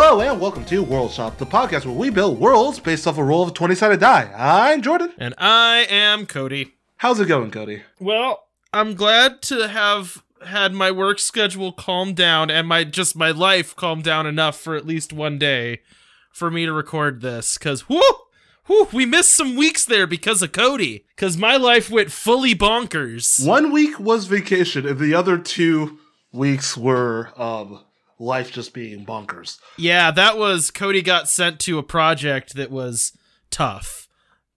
Hello and welcome to World Shop, the podcast where we build worlds based off a roll of a 20 sided die. I'm Jordan. And I am Cody. How's it going, Cody? Well, I'm glad to have had my work schedule calm down and my just my life calm down enough for at least one day for me to record this cuz whoo whoo we missed some weeks there because of Cody cuz my life went fully bonkers. One week was vacation, and the other two weeks were um, life just being bonkers. Yeah, that was Cody got sent to a project that was tough.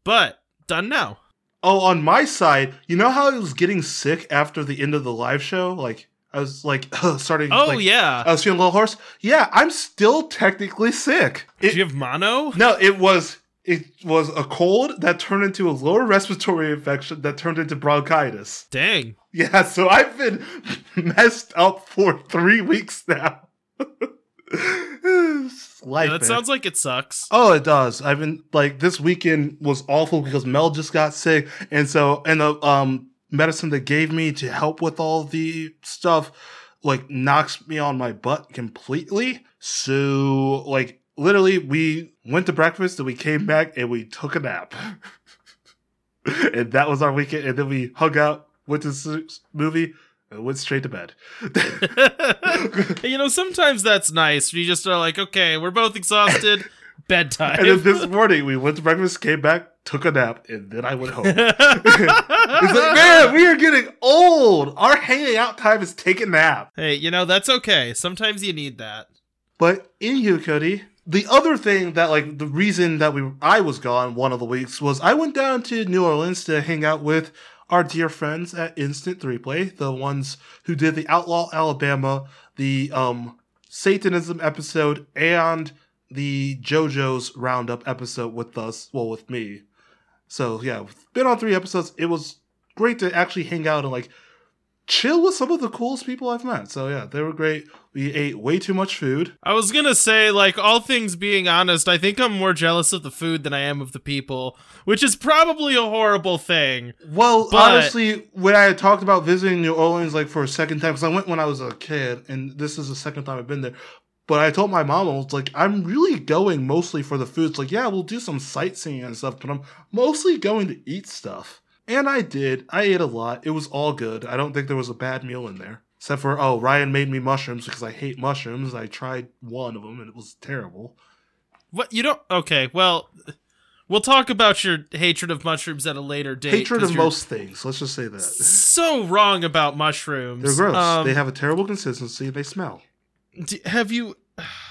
But done now. Oh, on my side, you know how I was getting sick after the end of the live show? Like, I was like starting. Oh like, yeah. I was feeling a little hoarse. Yeah, I'm still technically sick. Did It- you have mono? no, it was it was a cold that turned into a lower respiratory infection that turned into bronchitis. Dang. Yeah, so I've been messed up for three weeks now. Life. Yeah, that man. sounds like it sucks. Oh, it does. I've been like this weekend was awful because Mel just got sick, and so and the um medicine they gave me to help with all the stuff like knocks me on my butt completely. So like literally, we went to breakfast and we came back and we took a nap, and that was our weekend. And then we hung out, went to the movie, and went straight to bed. you know, sometimes that's nice. You just are like, okay, we're both exhausted. Bedtime. And then this morning we went to breakfast, came back, took a nap, and then I went home. it's like, man, we are getting old. Our hanging out time is take a nap. hey, you know, that's okay. Sometimes you need that. But in anywho, Cody, the other thing that like the reason that we I was gone one of the weeks was I went down to New Orleans to hang out with our dear friends at Instant Three Play, the ones who did the Outlaw Alabama, the um Satanism episode, and the JoJo's Roundup episode with us, well, with me. So yeah, been on three episodes. It was great to actually hang out and like chill with some of the coolest people I've met. So yeah, they were great. We ate way too much food. I was gonna say, like, all things being honest, I think I'm more jealous of the food than I am of the people, which is probably a horrible thing. Well, But- honestly, when I had talked about visiting New Orleans like for a second time, because I went when I was a kid, and this is the second time I've been there. But I told my mom, I was like, I'm really going mostly for the food. It's like, yeah, we'll do some sightseeing and stuff, but I'm mostly going to eat stuff. And I did. I ate a lot. It was all good. I don't think there was a bad meal in there. Except for, oh, Ryan made me mushrooms because I hate mushrooms. I tried one of them and it was terrible. What you don't? Okay, well, we'll talk about your hatred of mushrooms at a later date. Hatred of most things. Let's just say that. So wrong about mushrooms. They're gross. Um, they have a terrible consistency. They smell. d- have you?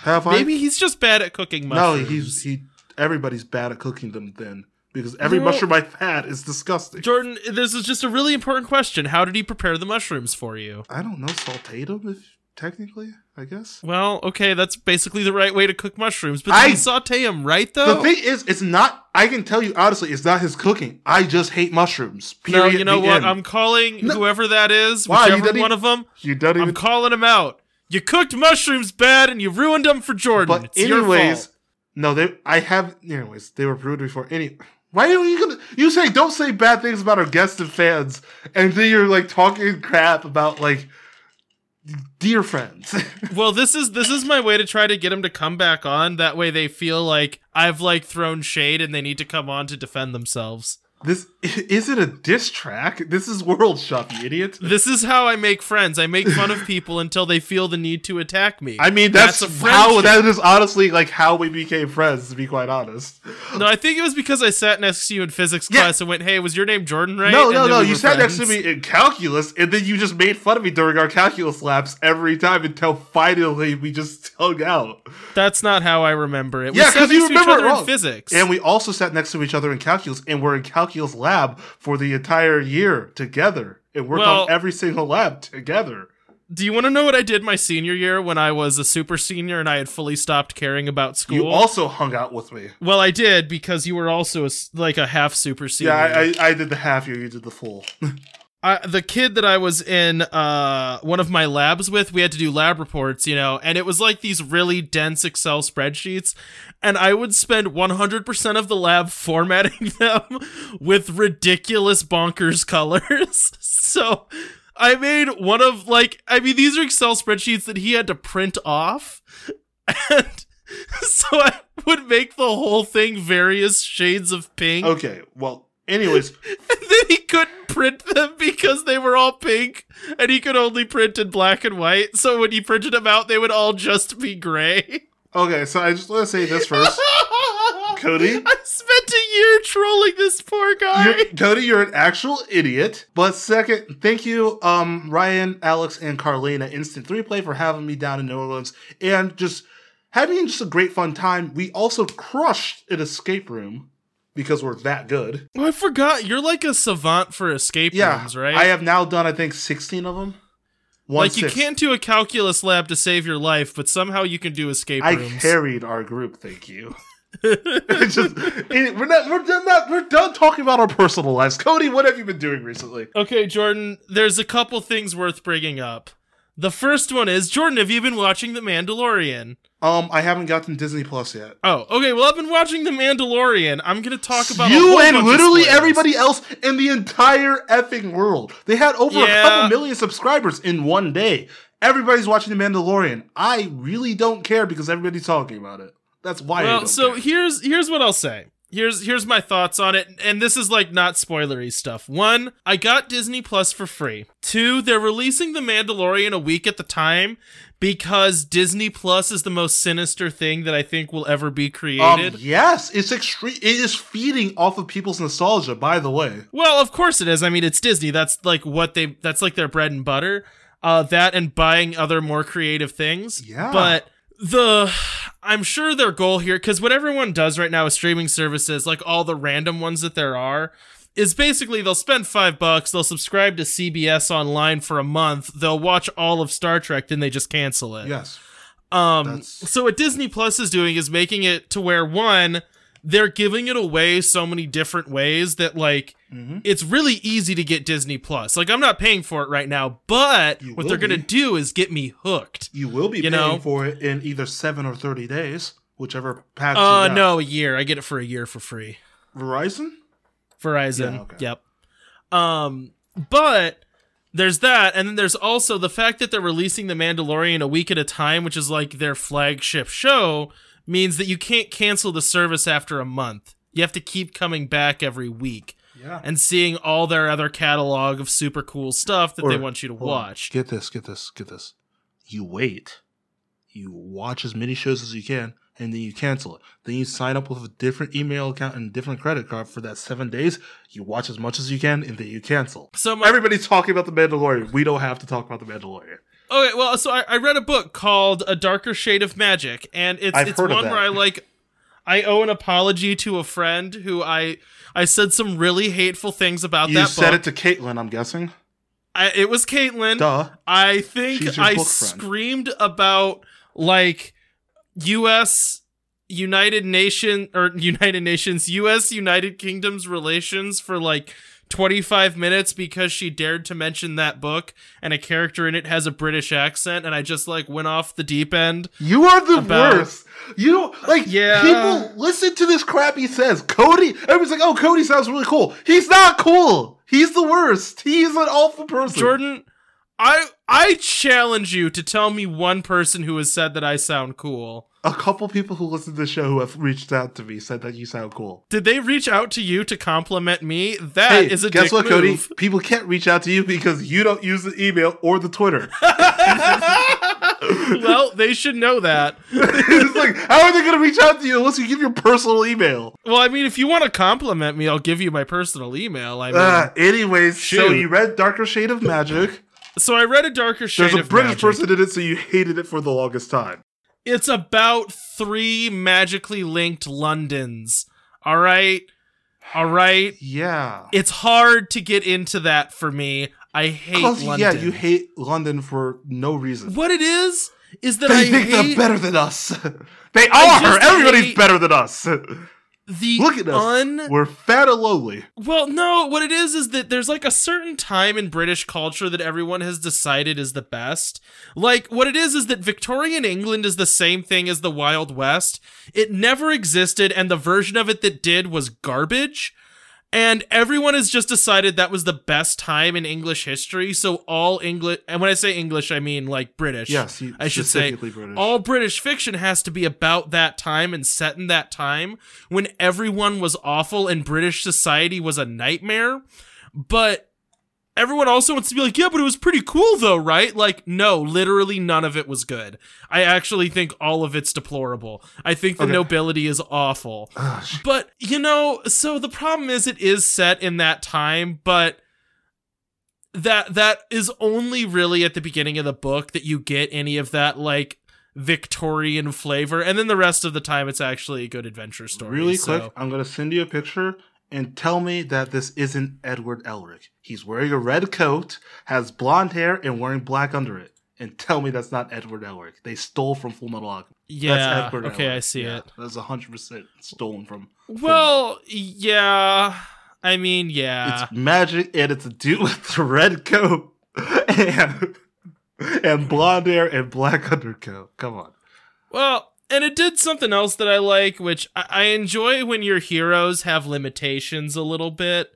Have I? Maybe he's just bad at cooking mushrooms. No, he's he. Everybody's bad at cooking them then because every mushroom I've had is disgusting. Jordan, this is just a really important question. How did he prepare the mushrooms for you? I don't know, sauteed them if technically, I guess. Well, okay, that's basically the right way to cook mushrooms. But I- saute them right though? The thing is, it's not. I can tell you honestly, it's not his cooking. I just hate mushrooms. no, you know what? end. I'm calling No. whoever that is, you whichever one even- of them. You don't even. I'm calling him out. You cooked mushrooms bad and you ruined them for Jordan. but it's anyways, no, they. I have. Anyways, they were brewed before. Any. Why are you gonna? You say don't say bad things about our guests and fans, and then you're like talking crap about like dear friends. Well, this is this is my way to try to get them to come back on. That way, they feel like I've like thrown shade and they need to come on to defend themselves. This is it a diss track? This is World Shop, you idiot. This is how I make friends. I make fun of people until they feel the need to attack me. I mean, that's, a how that is honestly like how we became friends. To be quite honest, No, I think it was because I sat next to you in physics Yeah. class and went, "Hey, was your name Jordan, right?" no, no, no. we You sat next to me in calculus, and then you just made fun of me during our calculus labs every time until finally we just hung out. That's not how I remember it. We Yeah, sat 'cause you next to each remember it wrong. physics. And we also sat next to each other in calculus, and we're in calculus lab for the entire year together, and worked Well- on every single lab together. Do you want to know what I did my senior year when I was a super senior and I had fully stopped caring about school? You also hung out with me. well, I did because you were also a like a half super senior. Yeah, I, I, I did the half year. You did the full. I, the kid that I was in uh, one of my labs with, we had to do lab reports, you know, and it was like these really dense Excel spreadsheets, and I would spend 100% of the lab formatting them with ridiculous bonkers colors. so I made one of like, I mean, these are Excel spreadsheets that he had to print off, and so I would make the whole thing various shades of pink. Okay, well, anyways, And then he couldn't print them because they were all pink, and he could only print in black and white. So when he printed them out, they would all just be gray. okay, so I just want to say this first. Cody? I spent a year trolling this poor guy. You're, Cody, you're an actual idiot. But second, thank you, um, Ryan, Alex, and Carlene at Instant Three Play for having me down in New Orleans and just having just a great fun time. We also crushed an escape room because we're that good. Oh, I forgot. You're like a savant for escape Yeah, rooms, right? I have now done, I think, sixteen of them. One like you can't do a calculus lab to save your life, but somehow you can do escape I rooms. I carried our group. Thank you. It's just it- we're not we're done not we're done talking about our personal lives. Cody, what have you been doing recently? okay, Jordan, there's a couple things worth bringing up. The first one is Jordan, have you been watching The Mandalorian? Um, I haven't gotten Disney Plus yet. Oh, okay. Well, I've been watching The Mandalorian. I'm gonna talk about a you and literally everybody else in the entire effing world. They had over a Yeah. couple million subscribers in one day. Everybody's watching The Mandalorian. I really don't care because everybody's talking about it. That's why. Well, so care. here's here's what I'll say. Here's here's my thoughts on it, and this is like not spoilery stuff. One, I got Disney Plus for free. Two, they're releasing The Mandalorian a week at the time because Disney Plus is the most sinister thing that I think will ever be um, created. yes, it's extreme. It is feeding off of people's nostalgia. By the way, Well, of course it is. I mean, it's Disney. That's like what they that's like their bread and butter. Uh that and buying other more creative things. Yeah. But the I'm sure their goal here cuz what everyone does right now with streaming services, like all the random ones that there are, is basically they'll spend 5 bucks, they'll subscribe to CBS online for a month, they'll watch all of Star Trek then they just cancel it. yes, Um, That's- so what Disney Plus is doing is making it to where one, they're giving it away so many different ways that like Mhm. it's really easy to get Disney Plus. Like I'm not paying for it right now, but You what they're gonna do is get me hooked. you will be You paying know? for it in either seven or thirty days, whichever path. Uh no, a year. I get it for a year for free. Verizon. Verizon. Yeah, okay. Yep. Um, but there's that, and then there's also the fact that they're releasing The Mandalorian a week at a time, which is like their flagship show, means that you can't cancel the service after a month. You have to keep coming back every week Yeah. and seeing all their other catalog of super cool stuff that they want you to Hold on. watch. Get this, get this, get this. You wait. You watch as many shows as you can, and then you cancel it. Then you sign up with a different email account and different credit card for that seven days. You watch as much as you can, and then you cancel. So my, Everybody's talking about the Mandalorian. We don't have to talk about the Mandalorian. Okay, well, so I, I read a book called A Darker Shade of Magic, and it's I've it's one where I like I owe an apology to a friend who I I said some really hateful things about You that said book. it to Caitlin, I'm guessing. I, it was Caitlin. Duh. I think I screamed about like U.S. United Nation or United Nations U.S. United Kingdom's relations for like 25 minutes because she dared to mention that book and a character in it has a British accent and I just like went off the deep end. You are the About- worst. You don't like Yeah. people listen to this crap he says. Cody, everybody's like, oh, Cody sounds really cool. He's not cool. He's the worst. He's an awful person. Jordan, I I challenge you to tell me one person who has said that I sound cool. A couple people who listen to the show who have reached out to me said that you sound cool. Did they reach out to you to compliment me? That is hey, a guess what, Cody? People can't reach out to you because you don't use the email or the Twitter. well, they should know that. it's like, how are they going to reach out to you unless you give your personal email? Well, I mean, if you want to compliment me, I'll give you my personal email. I mean, Uh, anyways, so you read Darker Shade of Magic. So I read a darker shade There's a British Magic. person in it, so you hated it for the longest time. It's about three magically linked Londons. All right, all right. Yeah. It's hard to get into that for me. I hate London. yeah, you hate London for no reason. What it is is that They I think hate they're better than us. they are. Everybody's hate- better than us. the Look at us. un We're fat and lowly. Well, no, what it is is that there's like a certain time in British culture that everyone has decided is the best. Like, what it is is that Victorian England is the same thing as the Wild West. It never existed, and the version of it that did was garbage. And everyone has just decided that was the best time in English history. So all English, and when I say English, I mean like British. Yes, I should say specifically British. all British fiction has to be about that time and set in that time when everyone was awful and British society was a nightmare. But everyone also wants to be like, yeah, but it was pretty cool though, right? Like, no, literally none of it was good. I actually think all of it's deplorable. I think the Okay. nobility is awful. But, you know, so the problem is it is set in that time, but that that is only really at the beginning of the book that you get any of that like Victorian flavor, and then the rest of the time it's actually a good adventure story. really so- quick, I'm gonna send you a picture and tell me that this isn't Edward Elric. He's wearing a red coat, has blonde hair, and wearing black under it. And tell me that's not Edward Elric. They stole from Full Metal Alchemist. Yeah. that's Edward okay, Elric. I see Yeah, it. That's hundred percent stolen from. Well, yeah. I mean, yeah. It's magic, and it's a dude with a red coat and and blonde hair and black undercoat. Come on. Well, and it did something else that I like, which I, I enjoy when your heroes have limitations a little bit.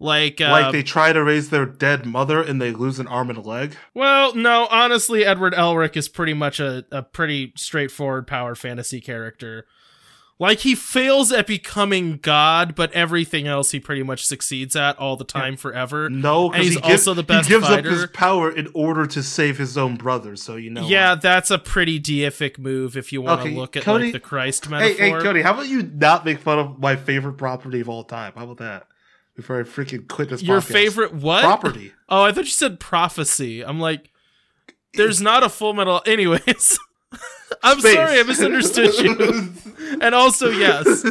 Like, uh, like they try to raise their dead mother and they lose an arm and a leg. well, no, honestly, Edward Elric is pretty much a, a pretty straightforward power fantasy character. Like, he fails at becoming God, but everything else he pretty much succeeds at all the time forever. No, And because he's he, gives, also the best he gives fighter. up his power in order to save his own brother. So you know. yeah, that's a pretty deific move if you want to Okay, look at Cody- like the Christ Hey, metaphor. hey, Cody, how about you not make fun of my favorite property of all time? How about that? Before I freaking quit this Your podcast. favorite what? property? Oh, I thought you said prophecy. I'm like, there's not a full metal. Anyways, I'm Space. sorry, I misunderstood you. and also, yes,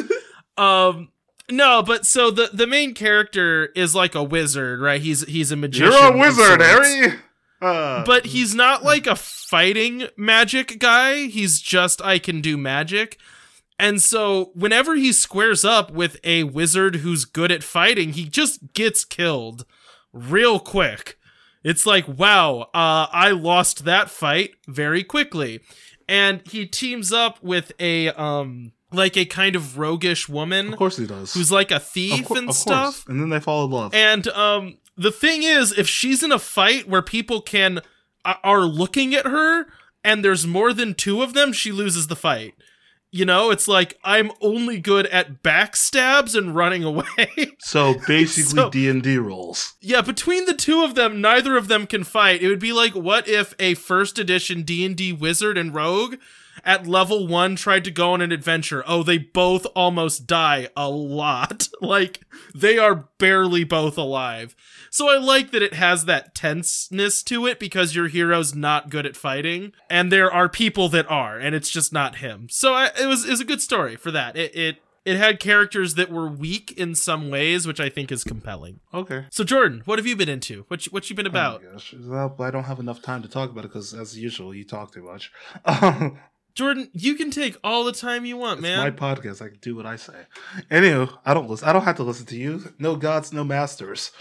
um, no, but so the the main character is like a wizard, right? He's he's a magician. You're a wizard. Harry. Uh, But he's not like a fighting magic guy. He's just I can do magic. And so whenever he squares up with a wizard who's good at fighting, he just gets killed real quick. It's like, wow, uh, I lost that fight very quickly. And he teams up with a um like a kind of roguish woman of course he does. who's like a thief cour- and stuff. course. And then they fall in love. And um, the thing is, if she's in a fight where people can are looking at her, and there's more than two of them, she loses the fight. You know, it's like I'm only good at backstabs and running away. so basically, D and D rules. yeah, between the two of them, neither of them can fight. It would be like, what if a first edition D and D wizard and rogue at level one tried to go on an adventure? Oh, they both almost die a lot. like they are barely both alive. So I like that it has that tenseness to it because your hero's not good at fighting, and there are people that are, and it's just not him. So I, it was is a good story for that. It it it had characters that were weak in some ways, which I think is compelling. Okay. So Jordan, what have you been into? What you, what you been oh about? Oh gosh. Well, I don't have enough time to talk about it because, as usual, you talk too much. Jordan, you can take all the time you want, It's man. my podcast. I can do what I say. Anywho, I don't listen. I don't have to listen to you. No gods, no masters.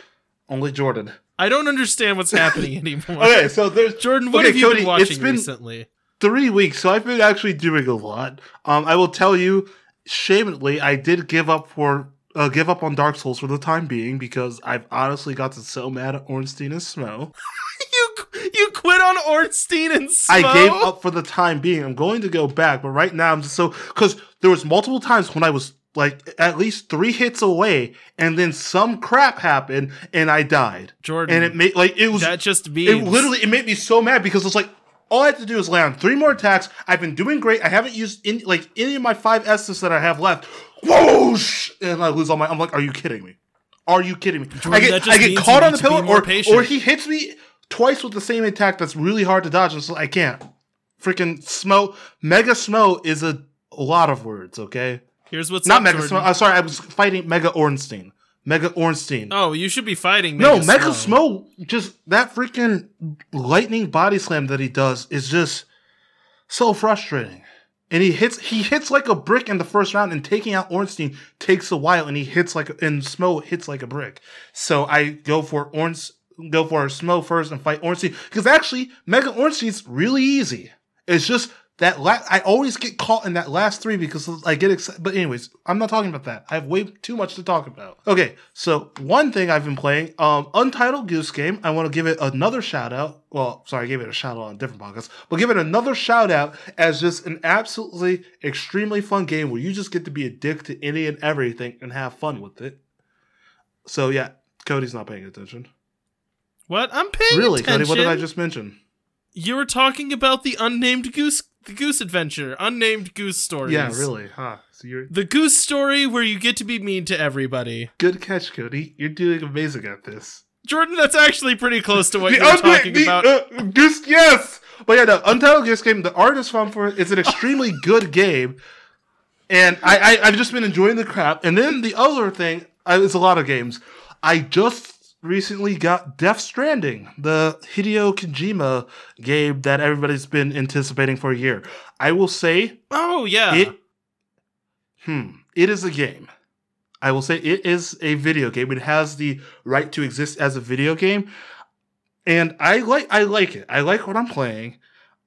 Only Jordan. I don't understand what's happening anymore. Okay, so there's Jordan, what Okay, have you Cody, been it's watching been- recently? three weeks, so I've been actually doing a lot. Um, I will tell you, shamelessly, I did give up for uh, give up on Dark Souls for the time being because I've honestly gotten so mad at Ornstein and Smough. You you quit on Ornstein and Smough? I gave up for the time being. I'm going to go back, but right now I'm just so because there was multiple times when I was like at least three hits away, and then some crap happened, and I died. Jordan. And it made like it was that just means it literally it made me so mad because it's like all I have to do is land three more attacks. I've been doing great. I haven't used any like any of my five S's that I have left. Whoosh! And I lose all my. I'm like, are you kidding me? Are you kidding me? Jordan, I get I get caught on the pillar, or patient. or he hits me twice with the same attack that's really hard to dodge, and so I can't. Freaking Smough, Mega Smough is a lot of words. Okay, Here's what's not up, Mega. Smough. I'm uh, sorry, I was fighting Mega Ornstein. Mega Ornstein. Oh, you should be fighting. No, Mega Mega Smough. Smough, just that freaking lightning body slam that he does is just so frustrating. And he hits he hits like a brick in the first round, and taking out Ornstein takes a while, and he hits like and Smough hits like a brick. So I go for Orns go for Smough first and fight Ornstein because actually Mega Ornstein's really easy. It's just that la- I always get caught in that last three because I get excited. But anyways, I'm not talking about that. I have way too much to talk about. Okay, so one thing I've been playing, um, Untitled Goose Game. I want to give it another shout out. Well, sorry, I gave it a shout out on a different podcast, but give it another shout out as just an absolutely extremely fun game where you just get to be a dick to any and everything and have fun with it. So yeah, Cody's not paying attention. What? I'm paying Really, attention. Cody? What did I just mention? You were talking about the unnamed goose, the goose adventure, unnamed goose stories. Yeah, really, huh? So you're The goose story where you get to be mean to everybody. good catch, Cody. You're doing amazing at this. Jordan, that's actually pretty close to what The you were unna- talking the, about. uh, Goose, yes. But yeah, the Untitled Goose Game. The art is fun for it. It's an extremely good game, and I, I I've just been enjoying the crap. And then the other thing, I, it's a lot of games. I just recently got Death Stranding, the Hideo Kojima game that everybody's been anticipating for a year. I will say oh yeah. it hmm it is a game. I will say it is a video game. It has the right to exist as a video game. And i like i like it. I like what i'm playing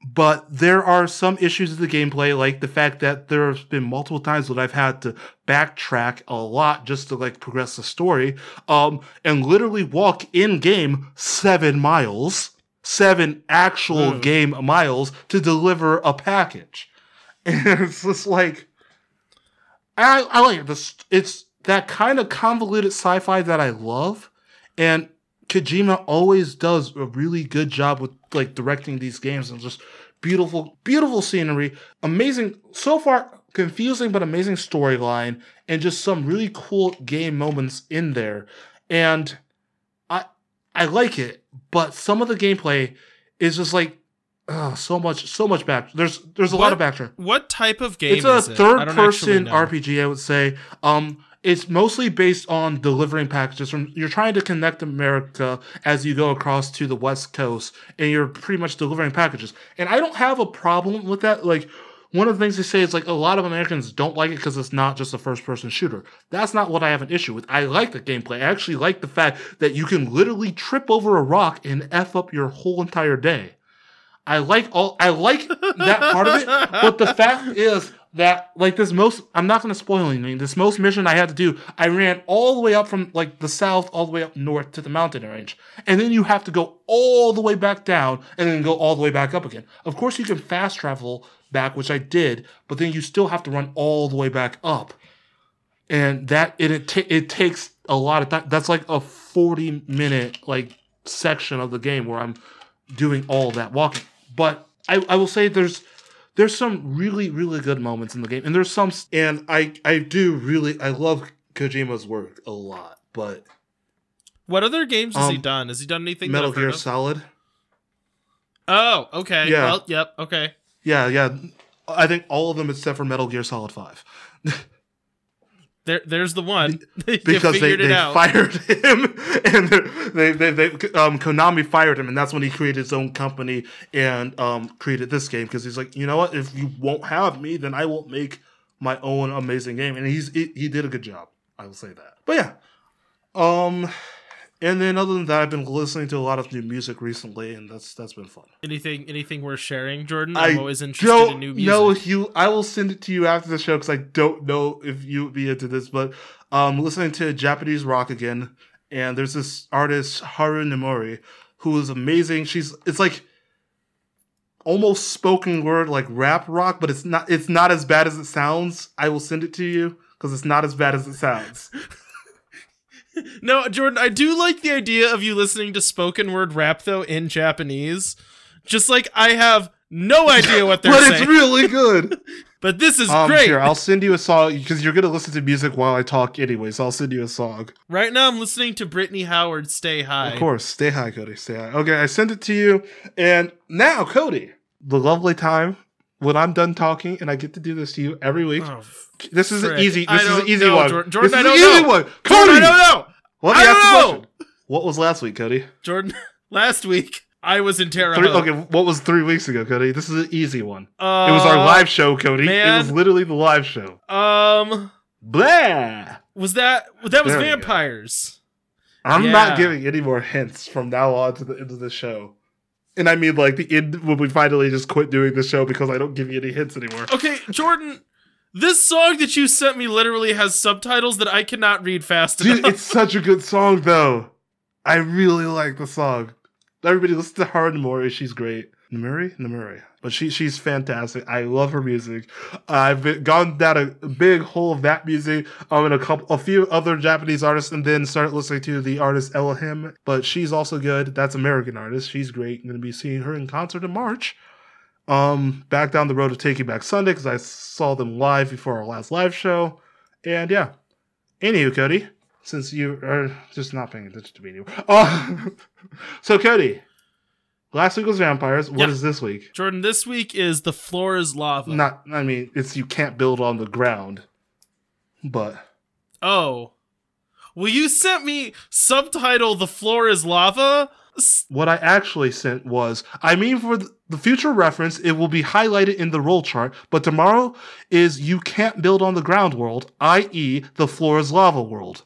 but there are some issues with the gameplay like the fact that there have been multiple times that i've had to backtrack a lot just to like progress the story um and literally walk in game seven miles seven actual Hmm. game miles to deliver a package and it's just like I, I like it. This it's that kind of convoluted sci-fi that I love, and Kojima always does a really good job with like directing these games and just beautiful, beautiful scenery, amazing so far confusing but amazing storyline, and just some really cool game moments in there. And I I like it, but some of the gameplay is just like oh, so much, so much back. There's there's a lot of What- backtrack What type of game it's a is it? I third person. RPG, I would say. Um, it's mostly based on delivering packages from. You're trying to connect America as you go across to the West Coast, and you're pretty much delivering packages. And I don't have a problem with that. Like one of the things they say is like a lot of Americans don't like it because it's not just a first person shooter. That's not what I have an issue with. I like the gameplay. I actually like the fact that you can literally trip over a rock and f up your whole entire day. I like all I like that part of it, but the fact is that like this most I'm not gonna spoil anything. This most mission I had to do, I ran all the way up from like the south all the way up north to the mountain range. And then you have to go all the way back down and then go all the way back up again. Of course you can fast travel back, which I did, but then you still have to run all the way back up. And that it it, it takes a lot of time. That's like a 40 minute like section of the game where I'm doing all that walking. But I, I will say there's there's some really really good moments in the game, and there's some and I I do really I love Kojima's work a lot, but What other games has he Um, done? Has he done anything? Metal Gear? Solid, Oh, okay. Yeah. Well, yep. Okay. yeah yeah, I think all of them except for Metal Gear Solid Five There, there's the one. Because they, they out. fired him and they, they they um Konami fired him and that's when he created his own company and um created this game because he's like you know what if you won't have me then I won't make my own amazing game and he's he, he did a good job I will say that but yeah um and then other than that I've been listening to a lot of new music recently and that's that's been fun anything, anything worth sharing, Jordan? I I'm always interested don't in new music. know if you I will send it to you after the show because I don't know if you would be into this, but um listening to Japanese rock again, and there's this artist Haru Nemuri who is amazing. She's it's like almost spoken word like rap rock, but it's not it's not as bad as it sounds. I will send it to you because it's not as bad as it sounds. No, Jordan, I do like the idea of you listening to spoken word rap though in Japanese. Just like I have no idea what they're but saying, it's really good. but this is um, great. Here, I'll send you a song because you're gonna listen to music while I talk anyway. So I'll send you a song. right now, I'm listening to Brittany Howard "Stay High." Of course. Stay high, Cody. Stay high. Okay, I sent it to you. And now, Cody, the lovely time when I'm done talking and I get to do this to you every week. Oh, this is an easy. This is an easy know, one. Jordan. Jordan, this I is don't an easy know. one. Jordan, Cody, I don't know. Let me I ask don't the know. question. What was last week, Cody? Jordan, last week I was in Terre Three, okay, what was three weeks ago, Cody? This is an easy one. Uh, it was our live show, Cody. It was literally the live show. Um, Blah. was that that was There vampires? I'm Yeah. not giving any more hints from now on to the end of the show. And I mean like the end when we finally just quit doing the show because I don't give you any hints anymore. Okay, Jordan, this song that you sent me literally has subtitles that I cannot read fast Dude, enough. it's such a good song though. I really like the song. Everybody listen to her and Mori. She's great. Namuri? Namuri. But she she's fantastic. I love her music. I've been, gone down a big hole of that music. Um, and a couple, a few other Japanese artists, and then started listening to the artist Elohim. But she's also good. That's American artist. She's great. I'm gonna be seeing her in concert in March. Um, back down the road to Taking Back Sunday because I saw them live before our last live show. And yeah. Anywho, Cody, since you are just not paying attention to me anymore. Oh, so Cody, last week was vampires. What is Yeah. this week? Jordan, this week is The Floor is Lava. Not, I mean, it's you can't build on the ground, but Oh. Well, you sent me subtitle The Floor is Lava? What I actually sent was, I mean, for the future reference, it will be highlighted in the roll chart. But tomorrow is you can't build on the ground world, i.e., the floor is lava world.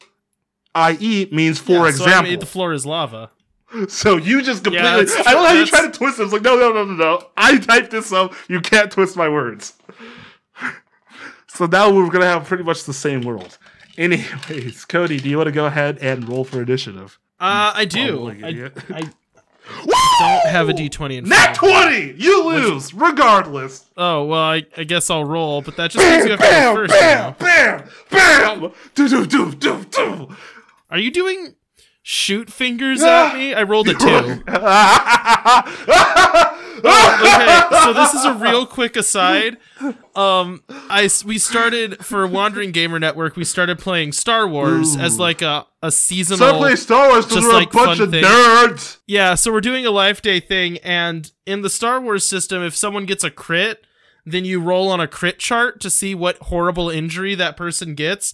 I.e. means for yeah, So I example. made The Floor is Lava. So you just completely. Yeah, I don't know how you try to twist it. It's like, no, no, no, no, no. I typed this up. You can't twist my words. so now we're going to have pretty much the same world. Anyways, Cody, do you want to go ahead and roll for initiative? Uh, I do. I, idiot. I don't have a d20 in front Nat of 20! You lose, regardless. Oh, well, I, I guess I'll roll, but that just means you Bam, have to go bam, first. bam, know? bam, bam. Do, do, do, do, do. Are you doing shoot fingers at me? I rolled a two. okay, so this is a real quick aside. Um, I we started for Wandering Gamer Network. We started playing Star Wars Ooh. as like a a seasonal. So play Star Wars because we're like a bunch of thing. nerds. Yeah, so we're doing a life day thing, and in the Star Wars system, if someone gets a crit, then you roll on a crit chart to see what horrible injury that person gets.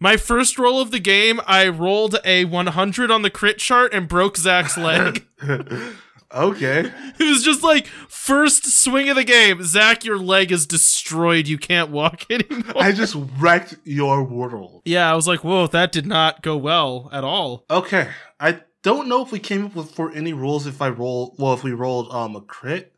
My first roll of the game, I rolled a 100 on the crit chart and broke Zach's leg. Okay. it was just like first swing of the game, Zach, your leg is destroyed. You can't walk anymore. I just wrecked your world. yeah, I was like, whoa, that did not go well at all. Okay. I don't know if we came up with for any rules if I roll well if we rolled um a crit.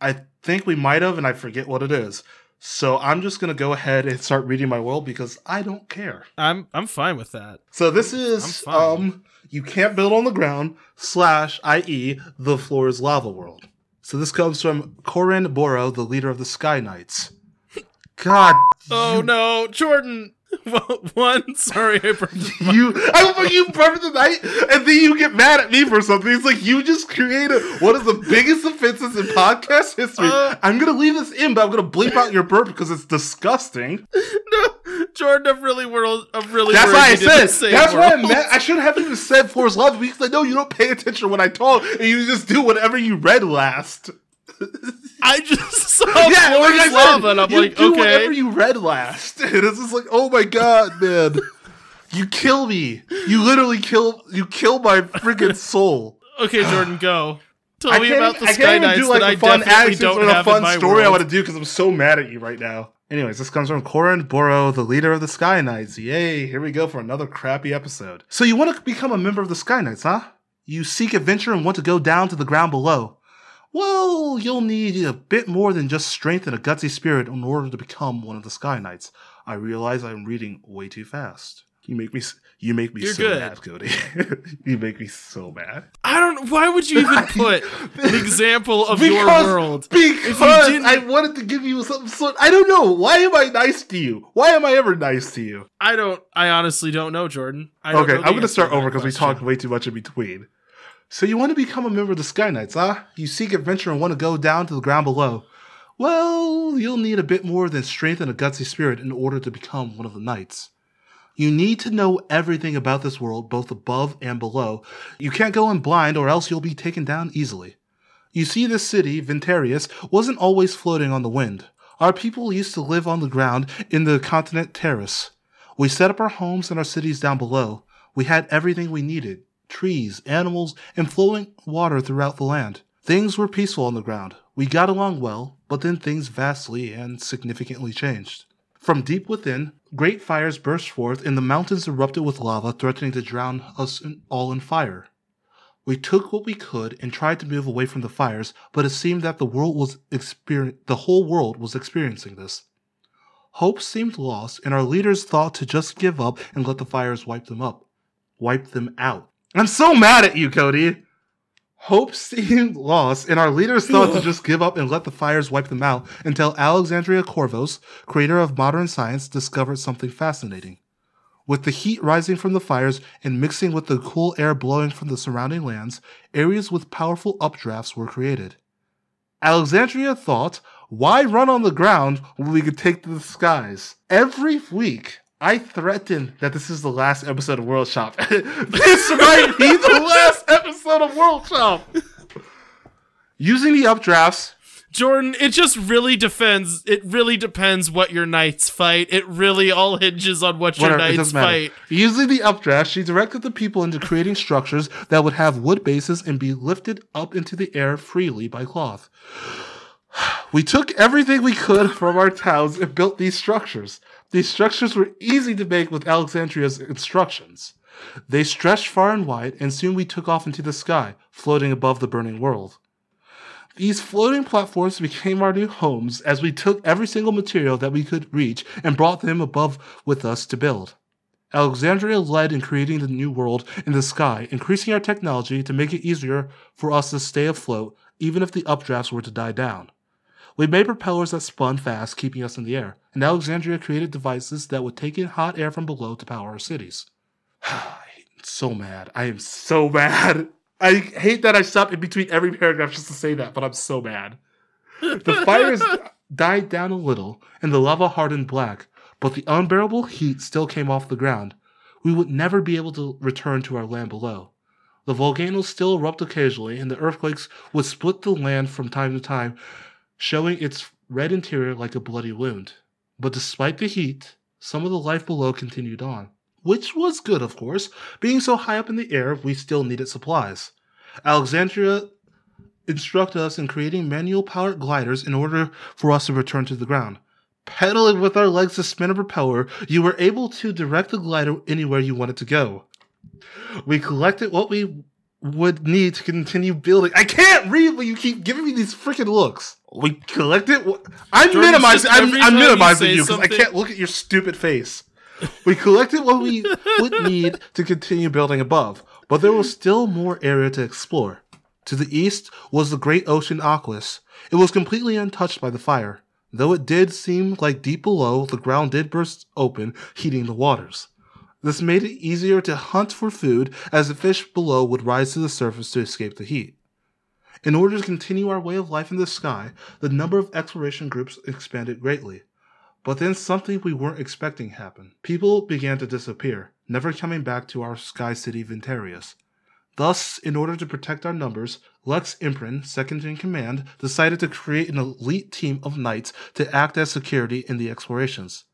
I think we might have and I forget what it is. So I'm just gonna go ahead and start reading my world because I don't care. I'm I'm fine with that. So this is I'm fine. um you can't build on the ground slash i.e. the floor is lava world. So this comes from Corin Boro, the leader of the Sky Knights. God Oh no, Jordan. Well, one, sorry, I burned the you I you burned the night and then you get mad at me for something. It's like you just created one of the biggest offenses in podcast history. Uh. I'm gonna leave this in, but I'm gonna bleep out your burp because it's disgusting. No, Jordan, I'm really worried. I'm really That's why I said. That's why I world. meant. I should have even said Force Love because I know you don't pay attention when I talk, and you just do whatever you read last. I just saw yeah, like lava, and I'm you like, do okay. whatever you read last. And it's just like, oh my god, man, you kill me. You literally kill. You kill my freaking soul. Okay, Jordan, go. Tell I me about the I Sky Knights do like that I fun definitely don't or a have in fun my story I want to do because I'm so mad at you right now. Anyways, this comes from Corin Boro, the leader of the Sky Knights. Yay, here we go for another crappy episode. So you want to become a member of the Sky Knights, huh? You seek adventure and want to go down to the ground below. Well, you'll need a bit more than just strength and a gutsy spirit in order to become one of the Sky Knights. I realize I'm reading way too fast. You make me you make me You're so good. mad, Cody. you make me so mad. I don't. Why would you even put an example of your world? Because I wanted to give you some sort. I don't know. Why am I nice to you? Why am I ever nice to you? I don't. I honestly don't know, Jordan. I don't Okay, know I'm going to start over because we talked way too much in between. So you want to become a member of the Sky Knights, huh? You seek adventure and want to go down to the ground below. Well, you'll need a bit more than strength and a gutsy spirit in order to become one of the knights. You need to know everything about this world, both above and below. You can't go in blind, or else you'll be taken down easily. You see, this city, Ventarius, wasn't always floating on the wind. Our people used to live on the ground in the continent Terrace. We set up our homes and our cities down below. We had everything we needed trees, animals, and flowing water throughout the land. Things were peaceful on the ground. We got along well, but then things vastly and significantly changed. From deep within, great fires burst forth and the mountains erupted with lava, threatening to drown us in, all in fire. We took what we could and tried to move away from the fires, but it seemed that the world was exper- the whole world was experiencing this. Hope seemed lost, and our leaders thought to just give up and let the fires wipe them up, wipe them out. I'm so mad at you, Cody. Hope seemed lost, and our leaders thought to just give up and let the fires wipe them out until Alexandria Corvos, creator of modern science, discovered something fascinating. With the heat rising from the fires and mixing with the cool air blowing from the surrounding lands, areas with powerful updrafts were created. Alexandria thought, why run on the ground when we could take to the skies? Every week, I threaten that this is the last episode of World Shop. this might be the last episode of World Shop. Using the updrafts, Jordan, it just really depends. It really depends what your knights fight. It really all hinges on what your Whatever, it knights fight. Using the updraft, she directed the people into creating structures that would have wood bases and be lifted up into the air freely by cloth. We took everything we could from our towns and built these structures. These structures were easy to make with Alexandria's instructions. They stretched far and wide, and soon we took off into the sky, floating above the burning world. These floating platforms became our new homes as we took every single material that we could reach and brought them above with us to build. Alexandria led in creating the new world in the sky, increasing our technology to make it easier for us to stay afloat even if the updrafts were to die down. We made propellers that spun fast, keeping us in the air, and Alexandria created devices that would take in hot air from below to power our cities. I'm so mad. I am so mad. I hate that I stopped in between every paragraph just to say that, but I'm so mad. The fires died down a little, and the lava hardened black, but the unbearable heat still came off the ground. We would never be able to return to our land below. The volcanoes still erupt occasionally, and the earthquakes would split the land from time to time, showing its red interior like a bloody wound. But despite the heat, some of the life below continued on. Which was good, of course. Being so high up in the air, we still needed supplies. Alexandria instructed us in creating manual powered gliders in order for us to return to the ground. Pedaling with our legs to spin a propeller, you were able to direct the glider anywhere you wanted to go. We collected what we would need to continue building. I can't read when you keep giving me these freaking looks. We collected. I'm Jordan, minimizing. I'm, I'm minimizing say you because I can't look at your stupid face. We collected what we would need to continue building above, but there was still more area to explore. To the east was the great ocean Aquis. It was completely untouched by the fire. Though it did seem like deep below, the ground did burst open, heating the waters. This made it easier to hunt for food as the fish below would rise to the surface to escape the heat. In order to continue our way of life in the sky, the number of exploration groups expanded greatly. But then something we weren't expecting happened. People began to disappear, never coming back to our sky city Ventarius. Thus, in order to protect our numbers, Lex Imprin, second in command, decided to create an elite team of knights to act as security in the explorations.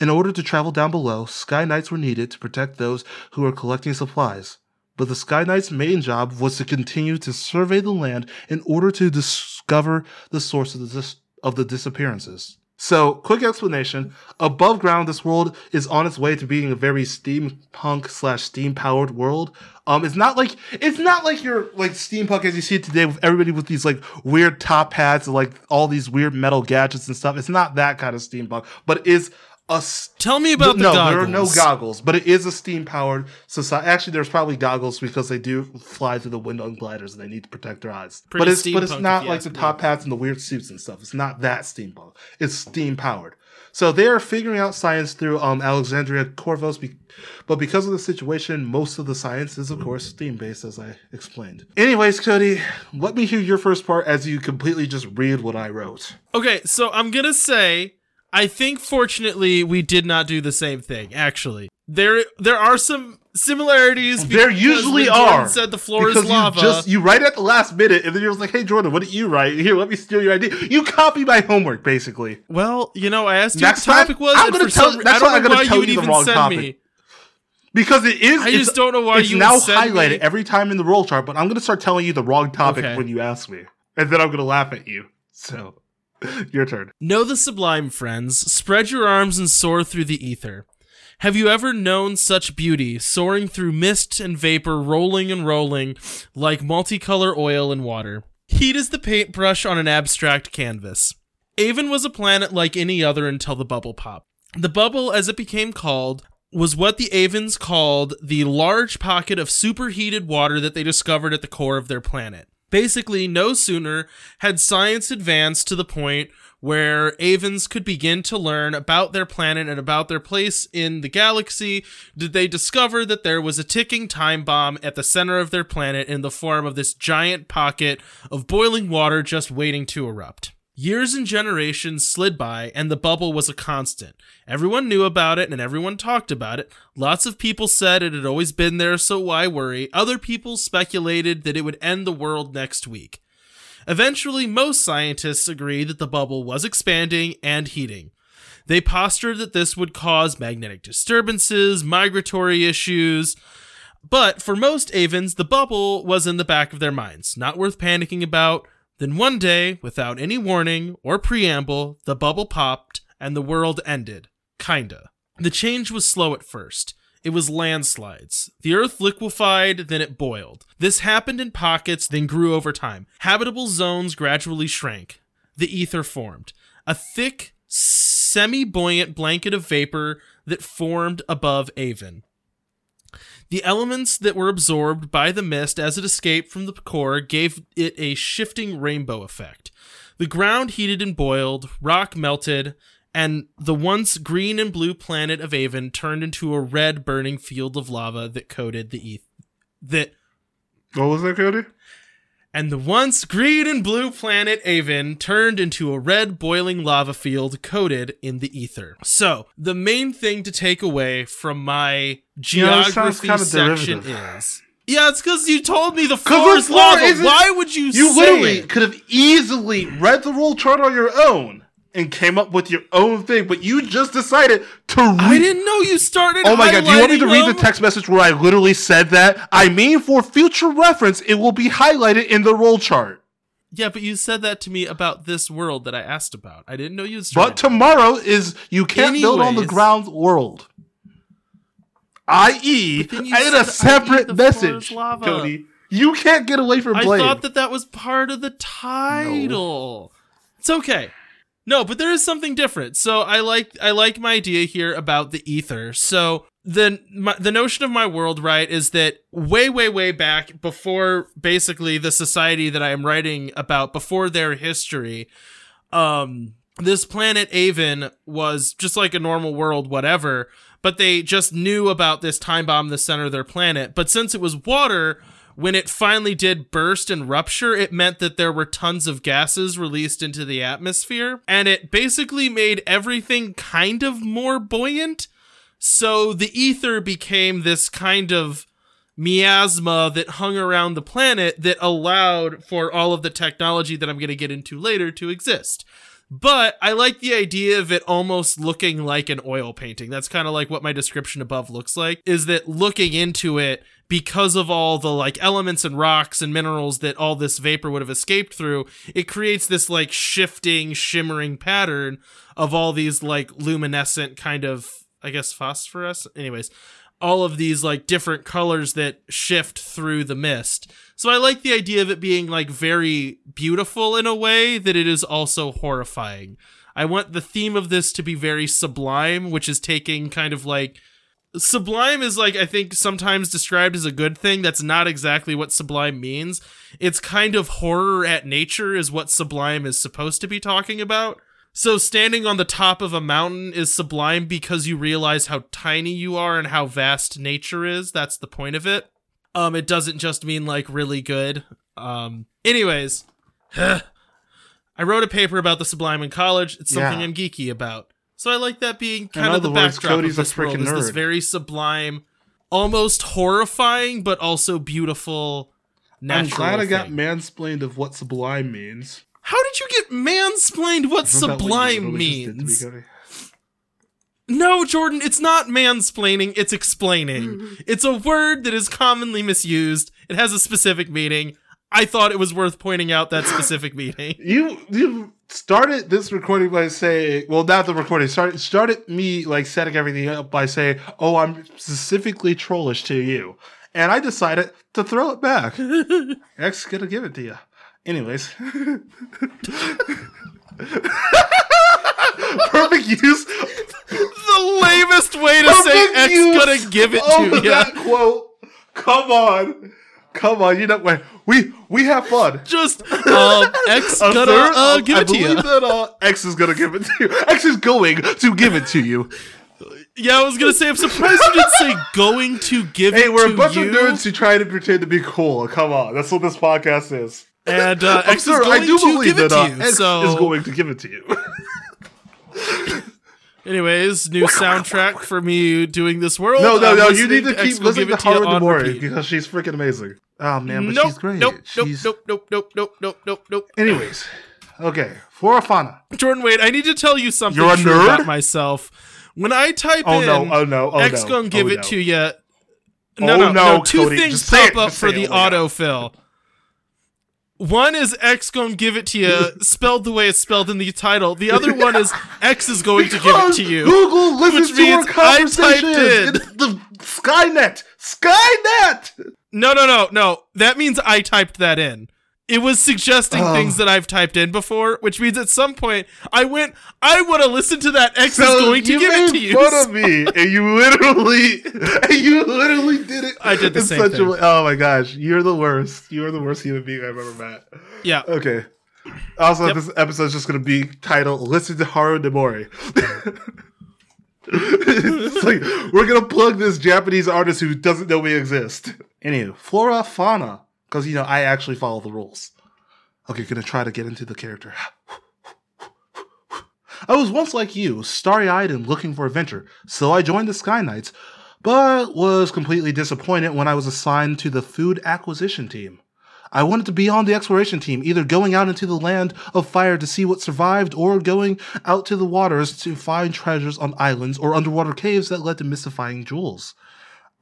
In order to travel down below, Sky Knights were needed to protect those who were collecting supplies. But the Sky Knight's main job was to continue to survey the land in order to discover the source of the, dis- of the disappearances. So, quick explanation. Above ground, this world is on its way to being a very steampunk slash steam powered world. Um, it's not like it's not like your like steampunk as you see it today with everybody with these like weird top hats and like all these weird metal gadgets and stuff. It's not that kind of steampunk, but is a s- Tell me about the no, goggles. there are no goggles, but it is a steam powered society. Actually, there's probably goggles because they do fly through the window on gliders and they need to protect their eyes. Pretty but it's but it's not like the top hats and the weird suits and stuff. It's not that steampunk. It's steam powered. So they are figuring out science through um, Alexandria Corvos, be- but because of the situation, most of the science is, of course, steam based, as I explained. Anyways, Cody, let me hear your first part as you completely just read what I wrote. Okay, so I'm gonna say I think fortunately we did not do the same thing. Actually, there there are some similarities. There usually are. Said the floor because is lava. You just you write at the last minute, and then you're like, "Hey, Jordan, what did you write? Here, let me steal your idea." You copy my homework, basically. well, you know, I asked you Next what the time, topic was, I'm gonna tell- some that's why I'm gonna tell you you the wrong topic. me. Because it is. I just don't know why it's you now highlighted me- every time in the roll chart, but I'm gonna start telling you the wrong topic Okay. when you ask me, and then I'm gonna laugh at you. So, your turn. Know the sublime, friends. Spread your arms and soar through the ether. Have you ever known such beauty, soaring through mist and vapor, rolling and rolling like multicolor oil and water? Heat is the paintbrush on an abstract canvas. Avon was a planet like any other until the bubble pop. The bubble, as it became called, was what the Avons called the large pocket of superheated water that they discovered at the core of their planet. Basically, no sooner had science advanced to the point where Avons could begin to learn about their planet and about their place in the galaxy, did they discover that there was a ticking time bomb at the center of their planet in the form of this giant pocket of boiling water just waiting to erupt. Years and generations slid by, and the bubble was a constant. Everyone knew about it and everyone talked about it. Lots of people said it had always been there, so why worry? Other people speculated that it would end the world next week. Eventually, most scientists agreed that the bubble was expanding and heating. They postured that this would cause magnetic disturbances, migratory issues, but for most Avons, the bubble was in the back of their minds, not worth panicking about. Then one day, without any warning or preamble, the bubble popped and the world ended. Kinda. The change was slow at first. It was landslides. The earth liquefied, then it boiled. This happened in pockets, then grew over time. Habitable zones gradually shrank. The ether formed. A thick, semi buoyant blanket of vapor that formed above Avon. The elements that were absorbed by the mist as it escaped from the core gave it a shifting rainbow effect. The ground heated and boiled, rock melted, and the once green and blue planet of Avon turned into a red burning field of lava that coated the eth- that What was that, Cody? And the once green and blue planet Avon turned into a red boiling lava field coated in the ether. So, the main thing to take away from my You know, geography section is Yeah, it's because you told me the floor is lava. Why would you, You literally it? could have easily read the rule chart on your own and came up with your own thing, but you just decided to read. I didn't know you started. Oh my god, do you want me to read the text message where I literally said that? I mean, for future reference, it will be highlighted in the roll chart. Yeah, but you said that to me about this world that I asked about. I didn't know you started. But tomorrow is you can't build on the ground world. I.e., But then you I did a separate "I.e., the floor is message. Cody. You can't get away from I thought that that was part of the title. It's okay. No, but there is something different. So I like I like my idea here about the ether. So the my, the notion of my world right is that way way way back before basically the society that I am writing about before their history um this planet Avon was just like a normal world whatever but they just knew about this time bomb in the center of their planet but since it was water when it finally did burst and rupture it meant that there were tons of gases released into the atmosphere and it basically made everything kind of more buoyant so the ether became this kind of miasma that hung around the planet that allowed for all of the technology that I'm going to get into later to exist. But I like the idea of it almost looking like an oil painting. That's kind of like what my description above looks like. Is that looking into it because of all the like elements and rocks and minerals that all this vapor would have escaped through, it creates this like shifting, shimmering pattern of all these like luminescent kind of, I guess, phosphorus. Anyways, all of these like different colors that shift through the mist. So I like the idea of it being like very beautiful in a way that it is also horrifying. I want the theme of this to be very sublime, which is taking kind of like sublime is like I think sometimes described as a good thing. That's not exactly what sublime means. It's kind of horror at nature is what sublime is supposed to be talking about. So standing on the top of a mountain is sublime because you realize how tiny you are and how vast nature is. That's the point of it. Um it doesn't just mean like really good. Um anyways, I wrote a paper about the sublime in college. It's something Yeah. I'm geeky about. So I like that being kind of the words, backdrop Cody's of a this world freaking is this very sublime, almost horrifying, but also beautiful I'm natural glad I got mansplained of what sublime means. How did you get mansplained what Isn't that what sublime literally just me, means? No, Jordan, it's not mansplaining, it's explaining. it's a word that is commonly misused. It has a specific meaning. I thought it was worth pointing out that specific meaning. You you started this recording by saying, well, not the recording, started, started me like setting everything up by saying, oh, I'm specifically trollish to you. And I decided to throw it back. X gonna give it to you. Anyways. Perfect use. The lamest way to say Perfect X use gonna give it to you. that quote. Come on. Come on, you know what? We we have fun. Just um, X gonna third- uh, give I it to you. believe that uh, X is gonna give it to you. X is going to give it to you. Yeah, I was gonna say I'm surprised you didn't say going to give it. Hey, it we're a bunch you. of nerds who try to pretend to be cool. Come on, that's what this podcast is. and uh, X sure- is going I do to believe give it that to uh, you. X so, is going to give it to you. Anyways, new soundtrack for me doing this world. no, no, I'm no. You need listening to keep listening to Haru Nemuri because she's freaking amazing. Oh man, but nope, she's great. Nope, nope, she's... nope, nope, nope, nope, nope, nope, nope. Anyways, okay. For Afana. Jordan, wait, I need to tell you something You're a nerd? about myself. When I type Oh in no! Oh no! Oh X no! gonna give oh, it no. to you. No, Oh, no, no, no, Two Cody, things pop it, up for the oh autofill. One is X gonna give it to you, spelled the way it's spelled in the title. The other one is X is going to give it to you. Google listens Which to our means I typed in- the Skynet. Skynet. No, no, no, no. That means I typed that in. It was suggesting Oh. things that I've typed in before, which means at some point I went, I want to listen to that. X So is going to give it to you. fun of me, and you literally, and you literally did it. I did the in same such thing. A. Oh my gosh, you're the worst. You are the worst human being I've ever met. yeah. Okay. Also, Yep. this episode is just going to be titled "Listen to Haru Nemuri." it's like we're gonna plug this Japanese artist who doesn't know we exist. Anywho, flora fauna, because you know I actually follow the rules. Okay, gonna try to get into the character. I was once like you, starry-eyed and looking for adventure, so I joined the Sky Knights, but was completely disappointed when I was assigned to the food acquisition team. I wanted to be on the exploration team, either going out into the land of fire to see what survived, or going out to the waters to find treasures on islands or underwater caves that led to mystifying jewels.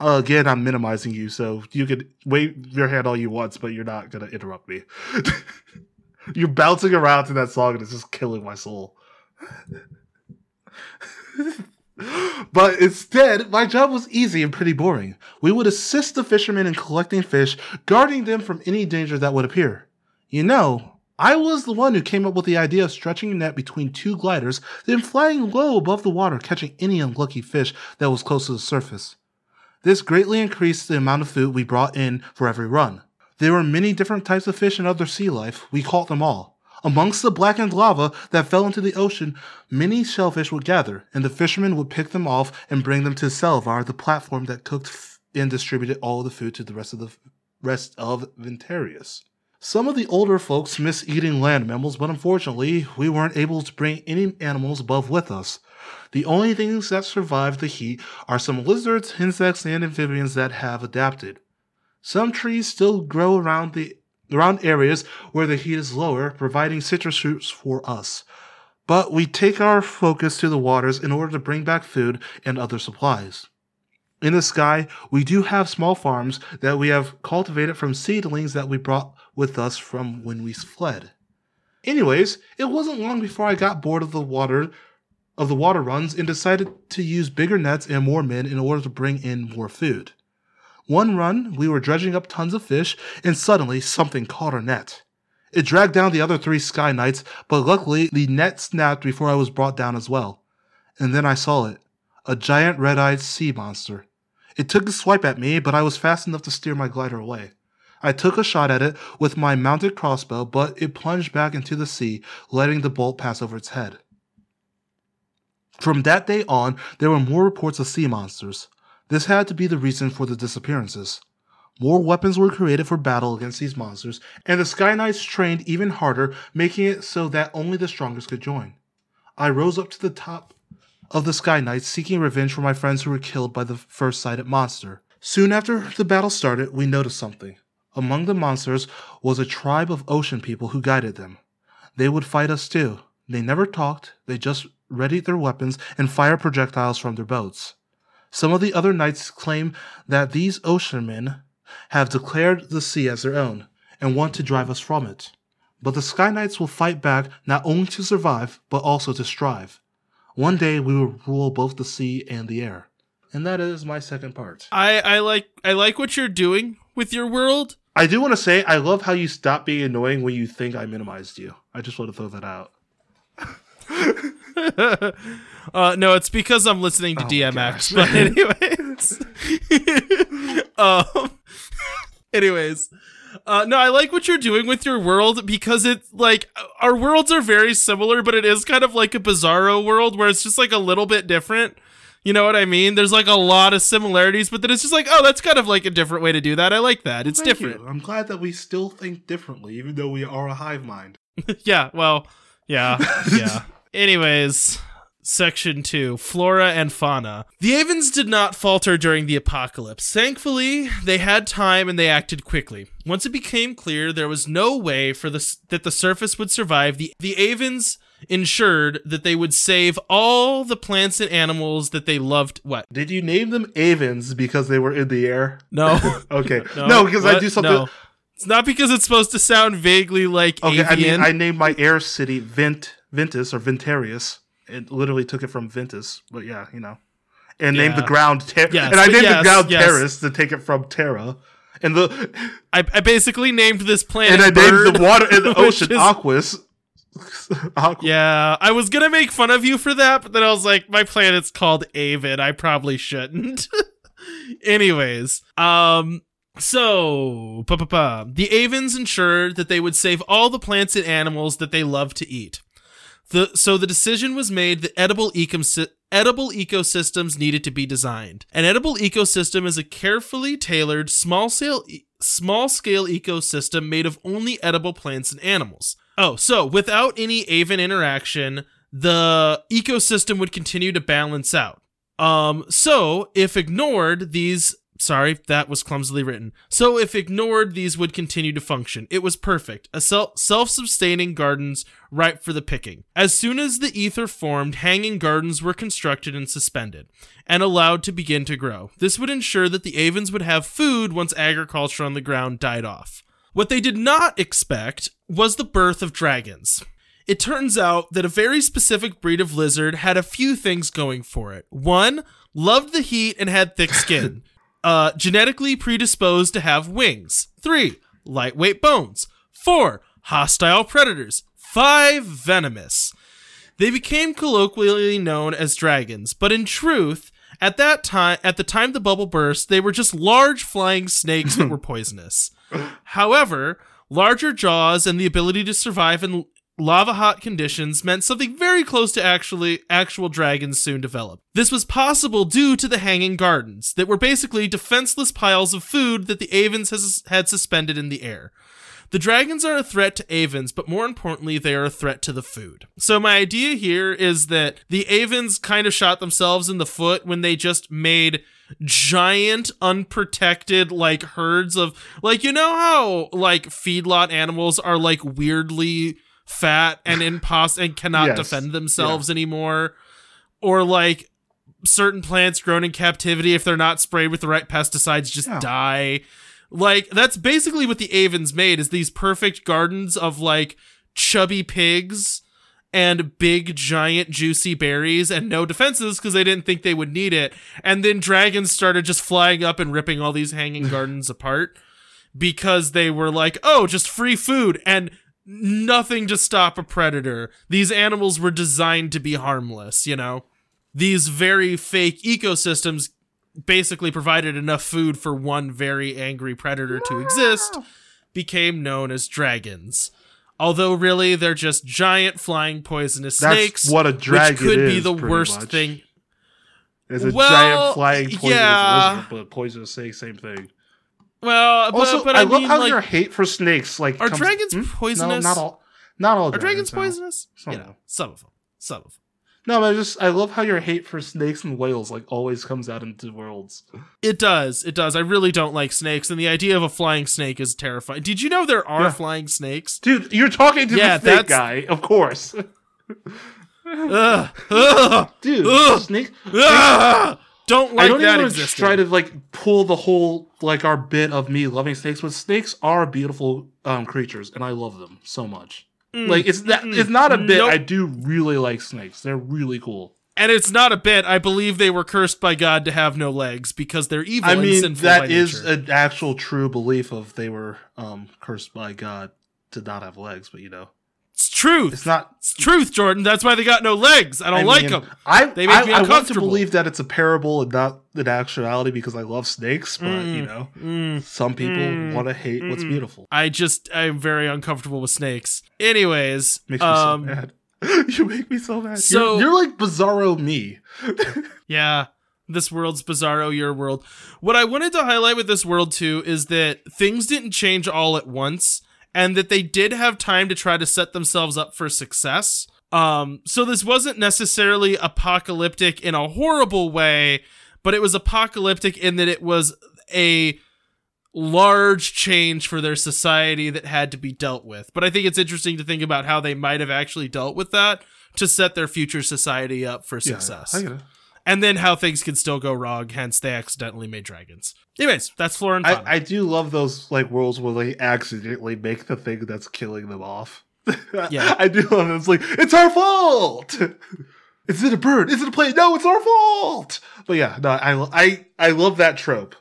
Uh, again, I'm minimizing you, so you can wave your hand all you want, but you're not gonna interrupt me. you're bouncing around to that song and it's just killing my soul. But instead, my job was easy and pretty boring. We would assist the fishermen in collecting fish, guarding them from any danger that would appear. You know, I was the one who came up with the idea of stretching a net between two gliders, then flying low above the water, catching any unlucky fish that was close to the surface. This greatly increased the amount of food we brought in for every run. There were many different types of fish and other sea life. We caught them all. Amongst the blackened lava that fell into the ocean, many shellfish would gather, and the fishermen would pick them off and bring them to Selvar, the platform that cooked f- and distributed all the food to the rest of the rest of Ventarius. Some of the older folks miss eating land mammals, but unfortunately, we weren't able to bring any animals above with us. The only things that survive the heat are some lizards, insects, and amphibians that have adapted. Some trees still grow around the around areas where the heat is lower, providing citrus fruits for us. But we take our focus to the waters in order to bring back food and other supplies. In the sky, we do have small farms that we have cultivated from seedlings that we brought with us from when we fled. Anyways, it wasn't long before I got bored of the water of the water runs and decided to use bigger nets and more men in order to bring in more food. One run, we were dredging up tons of fish, and suddenly something caught our net. It dragged down the other three Sky Knights, but luckily the net snapped before I was brought down as well. And then I saw it a giant red eyed sea monster. It took a swipe at me, but I was fast enough to steer my glider away. I took a shot at it with my mounted crossbow, but it plunged back into the sea, letting the bolt pass over its head. From that day on, there were more reports of sea monsters. This had to be the reason for the disappearances. More weapons were created for battle against these monsters, and the Sky Knights trained even harder, making it so that only the strongest could join. I rose up to the top of the Sky Knights, seeking revenge for my friends who were killed by the first sighted monster. Soon after the battle started, we noticed something. Among the monsters was a tribe of ocean people who guided them. They would fight us too. They never talked, they just readied their weapons and fired projectiles from their boats. Some of the other knights claim that these ocean men have declared the sea as their own and want to drive us from it. But the Sky Knights will fight back not only to survive, but also to strive. One day we will rule both the sea and the air. And that is my second part. I I like I like what you're doing with your world. I do want to say I love how you stop being annoying when you think I minimized you. I just want to throw that out. uh, no, it's because I'm listening to Oh, DMX. But anyways, um, anyways, uh, no, I like what you're doing with your world because it's like our worlds are very similar, but it is kind of like a bizarro world where it's just like a little bit different. You know what I mean? There's like a lot of similarities, but then it's just like, oh, that's kind of like a different way to do that. I like that. It's Thank different. you. I'm glad that we still think differently, even though we are a hive mind. yeah, well, yeah, yeah. Anyways, section two flora and fauna. The Avens did not falter during the apocalypse. Thankfully, they had time and they acted quickly. Once it became clear there was no way for the that the surface would survive, the the Avens ensured that they would save all the plants and animals that they loved. What? Did you name them Avens because they were in the air? No. Okay. no, because I do something. No. It's not because it's supposed to sound vaguely like Okay, I mean. I named my air city Vent Ventus or Ventarius. It literally took it from Ventus, but yeah, you know. And named the ground Terra. Yes, and I named yes, the ground yes. Terrace to take it from Terra. And the I, I basically named this planet. and I Bird, named the water in the ocean is- Aquas. Aqua. Yeah, I was gonna make fun of you for that, but then I was like, my planet's called Avid. I probably shouldn't. Anyways, um, so pa pa pa. The Avens ensured that they would save all the plants and animals that they love to eat. The so the decision was made that edible ecosy- edible ecosystems needed to be designed. An edible ecosystem is a carefully tailored small scale small scale ecosystem made of only edible plants and animals. Oh, so without any aven interaction, the ecosystem would continue to balance out. Um, so if ignored, these sorry, that was clumsily written. So if ignored, these would continue to function. It was perfect. A self self-sustaining gardens ripe for the picking. As soon as the ether formed, hanging gardens were constructed and suspended and allowed to begin to grow. This would ensure that the Avens would have food once agriculture on the ground died off. What they did not expect was the birth of dragons. It turns out that a very specific breed of lizard had a few things going for it. One, loved the heat and had thick skin. uh, genetically predisposed to have wings. Three, lightweight bones. Four, hostile predators. Five, venomous. They became colloquially known as dragons, but in truth, at that time, at the time the bubble burst, they were just large flying snakes that were poisonous. However, larger jaws and the ability to survive in lava hot conditions meant something very close to actually actual dragons soon developed. This was possible due to the hanging gardens that were basically defenseless piles of food that the Avens has, had suspended in the air. The dragons are a threat to Avens, but more importantly, they are a threat to the food. So my idea here is that the Avens kind of shot themselves in the foot when they just made giant unprotected like herds of like you know how like feedlot animals are like weirdly fat and impos and cannot Yes. defend themselves anymore. Or like certain plants grown in captivity if they're not sprayed with the right pesticides just Yeah. die. Like that's basically what the avens made is these perfect gardens of like chubby pigs and big giant juicy berries and no defenses because they didn't think they would need it. And then dragons started just flying up and ripping all these hanging gardens apart because they were like oh just free food. And nothing to stop a predator these animals were designed to be harmless you know these very fake ecosystems basically provided enough food for one very angry predator to exist became known as dragons although really they're just giant flying poisonous That's snakes what a dragon which could be is, the pretty worst much. thing It's a Well, giant flying poisonous yeah. lizard, but poisonous snake, same thing. Well but, Also, but I, i, love mean how like your hate for snakes like are comes- dragons Hmm? poisonous No, not all. Not all. are dragons no. poisonous Some you know some of them some of them No, but I just I love how your hate for snakes and whales like always comes out into worlds. It does. It does. I really don't like snakes, and the idea of a flying snake is terrifying. Did you know there are Yeah. flying snakes? Dude, you're talking to Yeah, the snake that's- guy, of course. Ugh. Ugh. Dude, Ugh. snake. Ugh. Don't like I don't that even existing. try to like pull the whole like our bit of me loving snakes, but snakes are beautiful um, creatures, and I love them so much. Mm, Like it's that mm-mm. it's not a bit. Nope. I do really like snakes. They're really cool. And it's not a bit. I believe they were cursed by God to have no legs because they're evil I mean, that is nature. an actual true belief of they were um, cursed by God to not have legs. But you know, it's truth. it's not. It's truth, Jordan. That's why they got no legs. I don't like mean, them. I They make I, me I want to believe that it's a parable and not an actuality because I love snakes. But you know, Mm. some people Mm. want to hate what's Mm-mm. beautiful. I just I'm very uncomfortable with snakes. Anyways, Makes me um, so mad. you make me so mad. So- you're, you're like Bizarro me. Yeah. This world's bizarro, your world. What I wanted to highlight with this world too is that things didn't change all at once and that they did have time to try to set themselves up for success. Um so this wasn't necessarily apocalyptic in a horrible way, but it was apocalyptic in that it was a large change for their society that had to be dealt with. But I think it's interesting to think about how they might have actually dealt with that to set their future society up for Yeah, success I get it. And then how things can still go wrong. Hence, they accidentally made dragons. Anyways, that's Fauna. I, I do love those like worlds where they accidentally make the thing that's killing them off. Yeah. I do love it. It's like it's our fault. Is it a bird? Is it a plane? No, it's our fault. But yeah, no, I I I love that trope.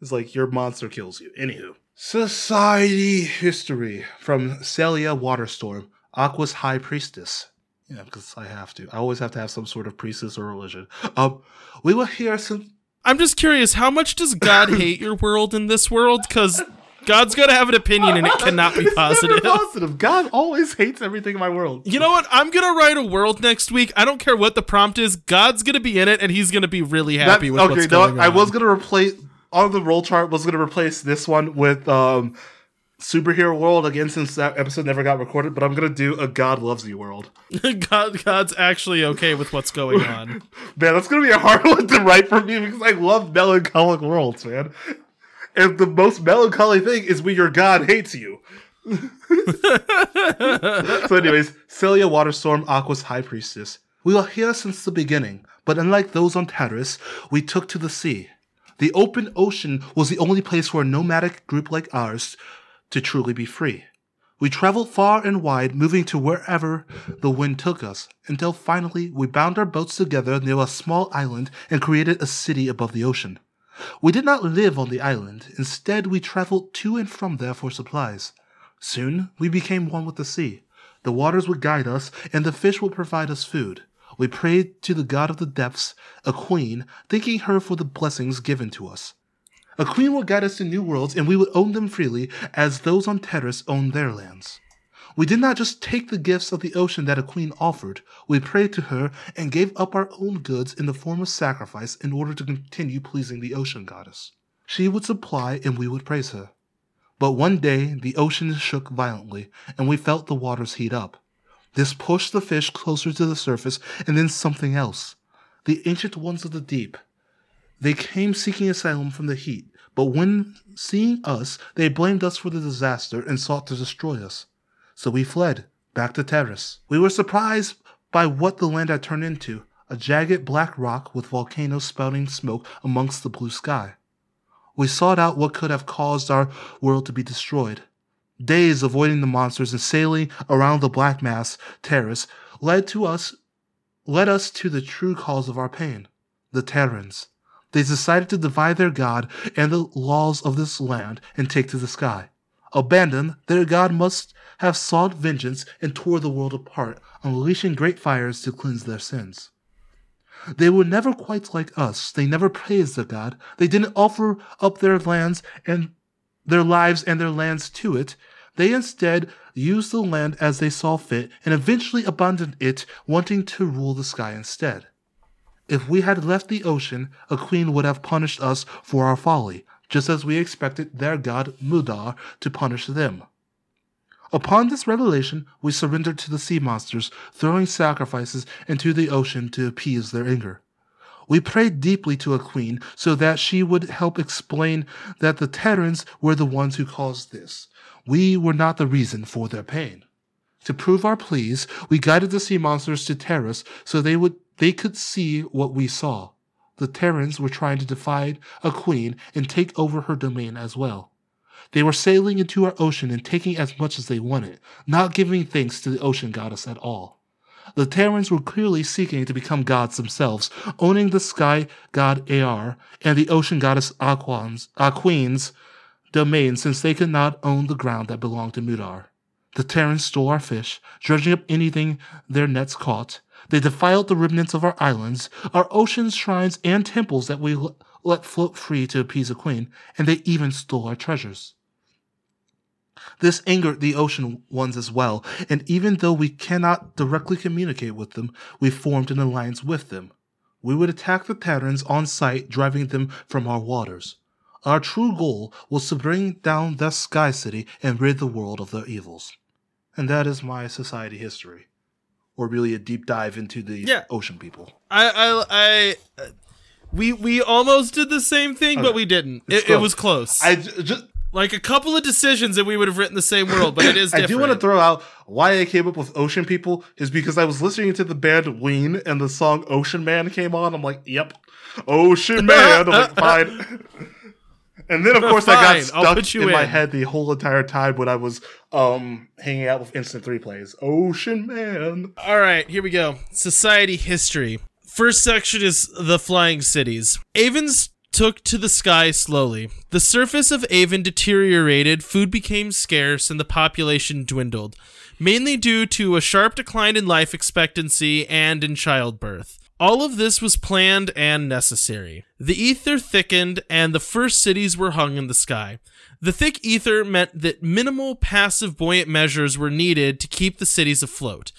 It's like your monster kills you. Anywho, society history from Celia Waterstorm, Aqua's high priestess. Yeah, because I have to. I always have to have some sort of priestess or religion. Um, we will hear some. I'm just curious, how much does God hate your world in this world? Because God's gonna have an opinion, and it cannot be positive. positive. God always hates everything in my world. You know what? I'm gonna write a world next week. I don't care what the prompt is. God's gonna be in it, and he's gonna be really happy with okay, what's no, going I was gonna replace on the roll chart was gonna replace this one with um superhero world again since that episode never got recorded, but I'm gonna do a God loves you world. God, God's actually okay with what's going on. Man, that's gonna be a hard one to write for me because I love melancholic worlds, man. And the most melancholy thing is when your God hates you. so, anyways, Celia Waterstorm, Aqua's high priestess. We were here since the beginning, but unlike those on Terrace, we took to the sea. The open ocean was the only place where a nomadic group like ours to truly be free. We traveled far and wide, moving to wherever the wind took us, until finally we bound our boats together near a small island and created a city above the ocean. We did not live on the island. Instead, we traveled to and from there for supplies. Soon, we became one with the sea. The waters would guide us, and the fish would provide us food. We prayed to the god of the depths, a queen, thanking her for the blessings given to us. A queen would guide us to new worlds, and we would own them freely, as those on Terrace owned their lands. We did not just take the gifts of the ocean that a queen offered, we prayed to her and gave up our own goods in the form of sacrifice in order to continue pleasing the ocean goddess. She would supply and we would praise her. But one day the ocean shook violently, and we felt the waters heat up. This pushed the fish closer to the surface, and then something else. The ancient ones of the deep. They came seeking asylum from the heat, but when seeing us, they blamed us for the disaster and sought to destroy us. So we fled, back to Terrace. We were surprised by what the land had turned into a jagged black rock with volcanoes spouting smoke amongst the blue sky. We sought out what could have caused our world to be destroyed. Days avoiding the monsters and sailing around the black mass terrace led to us led us to the true cause of our pain, the Terrans. They decided to divide their god and the laws of this land and take to the sky. Abandoned, their god must have sought vengeance and tore the world apart, unleashing great fires to cleanse their sins. They were never quite like us. They never praised their God. They didn't offer up their lands and their lives and their lands to it. They instead used the land as they saw fit and eventually abandoned it, wanting to rule the sky instead. If we had left the ocean, a queen would have punished us for our folly, just as we expected their god Mudar to punish them. Upon this revelation, we surrendered to the sea monsters, throwing sacrifices into the ocean to appease their anger. We prayed deeply to a queen so that she would help explain that the Terrans were the ones who caused this. We were not the reason for their pain. To prove our pleas, we guided the sea monsters to Terrace so they would they could see what we saw. The Terrans were trying to defy a queen and take over her domain as well. They were sailing into our ocean and taking as much as they wanted, not giving thanks to the ocean goddess at all. The Terrans were clearly seeking to become gods themselves, owning the sky god Aar and the ocean goddess Aquan's, Aqueen's domain since they could not own the ground that belonged to Mudar. The Terrans stole our fish, dredging up anything their nets caught. They defiled the remnants of our islands, our oceans, shrines, and temples that we l- let float free to appease a queen, and they even stole our treasures. This angered the ocean ones as well, and even though we cannot directly communicate with them, we formed an alliance with them. We would attack the Terrans on sight, driving them from our waters. Our true goal was to bring down the Sky City and rid the world of their evils. And that is my society history. Or really a deep dive into the Yeah. ocean people. I, I, I, we, we almost did the same thing, but we didn't. It, it was close. I just like a couple of decisions that we would have written the same world, but it is I different. do want to throw out why I came up with Ocean People is because I was listening to the band Ween and the song Ocean Man came on. I'm like, yep, Ocean Man. I'm like, fine. And then of course I Fine, got I'll stuck you in, my head the whole entire time when I was um hanging out with Instant Three Plays. Ocean Man. All right, here we go. Society history. First section is the flying cities. Avens took to the sky slowly. The surface of Avon deteriorated, food became scarce, and the population dwindled, mainly due to a sharp decline in life expectancy and in childbirth. All of this was planned and necessary. The ether thickened, and the first cities were hung in the sky. The thick ether meant that minimal passive buoyant measures were needed to keep the cities afloat.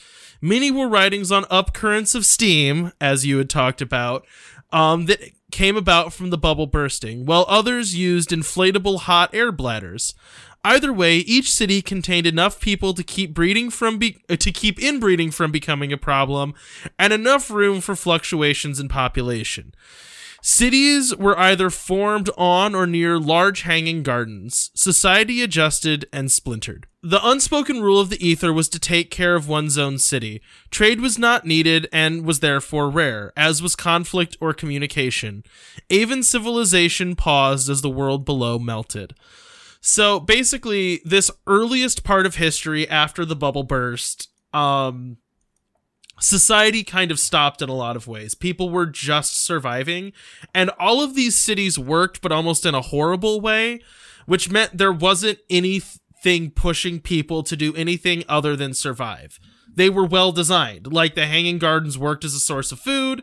Many were writings on upcurrents of steam, as you had talked about, um, that came about from the bubble bursting, while others used inflatable hot air bladders. Either way, each city contained enough people to keep breeding from be- uh, to keep inbreeding from becoming a problem, and enough room for fluctuations in population. Cities were either formed on or near large hanging gardens. Society adjusted and splintered. The unspoken rule of the ether was to take care of one's own city. Trade was not needed and was therefore rare, as was conflict or communication. Even civilization paused as the world below melted. So basically, this earliest part of history after the bubble burst, um, society kind of stopped in a lot of ways. People were just surviving, and all of these cities worked, but almost in a horrible way, which meant there wasn't anything pushing people to do anything other than survive. They were well designed. Like the hanging gardens worked as a source of food.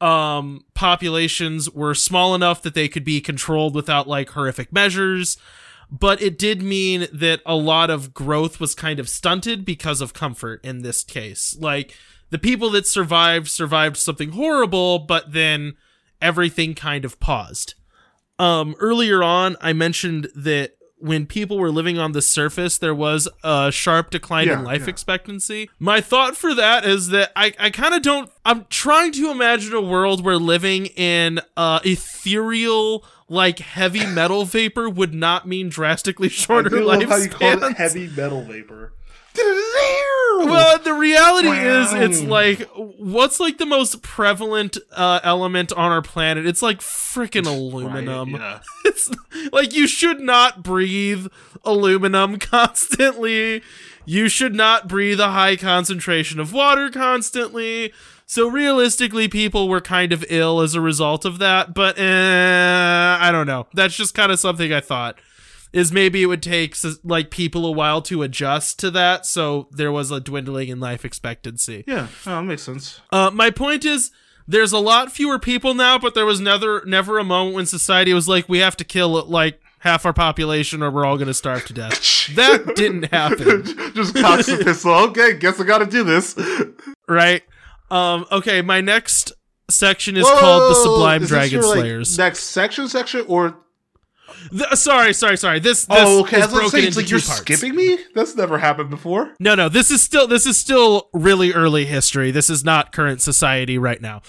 Um, populations were small enough that they could be controlled without like horrific measures but it did mean that a lot of growth was kind of stunted because of comfort in this case. Like the people that survived survived something horrible, but then everything kind of paused. Um, earlier on, I mentioned that when people were living on the surface, there was a sharp decline Yeah, in life yeah. expectancy. My thought for that is that I, I kind of don't. I'm trying to imagine a world where living in uh, ethereal, like heavy metal vapor would not mean drastically I shorter do love how you call it heavy metal vapor. Well, the reality is, it's like, what's like the most prevalent uh, element on our planet? It's like freaking aluminum. Right, yeah. It's like you should not breathe aluminum constantly. You should not breathe a high concentration of water constantly. So realistically, people were kind of ill as a result of that. But eh, I don't know. That's just kind of something I thought. Is maybe it would take like people a while to adjust to that, so there was a dwindling in life expectancy. Yeah, oh, that makes sense. Uh, my point is, there's a lot fewer people now, but there was never never a moment when society was like, we have to kill like half our population or we're all gonna starve to death. that didn't happen, Just cocks the pistol. Okay, guess I gotta do this. right? Um, okay, my next section is called the Sublime Dragon your, like, Slayers. next section, section, or Th- sorry, sorry, sorry. This, this oh, okay. Was broken say, into like two you're parts. skipping me. That's never happened before. No, no, this is still this is still really early history. This is not current society right now.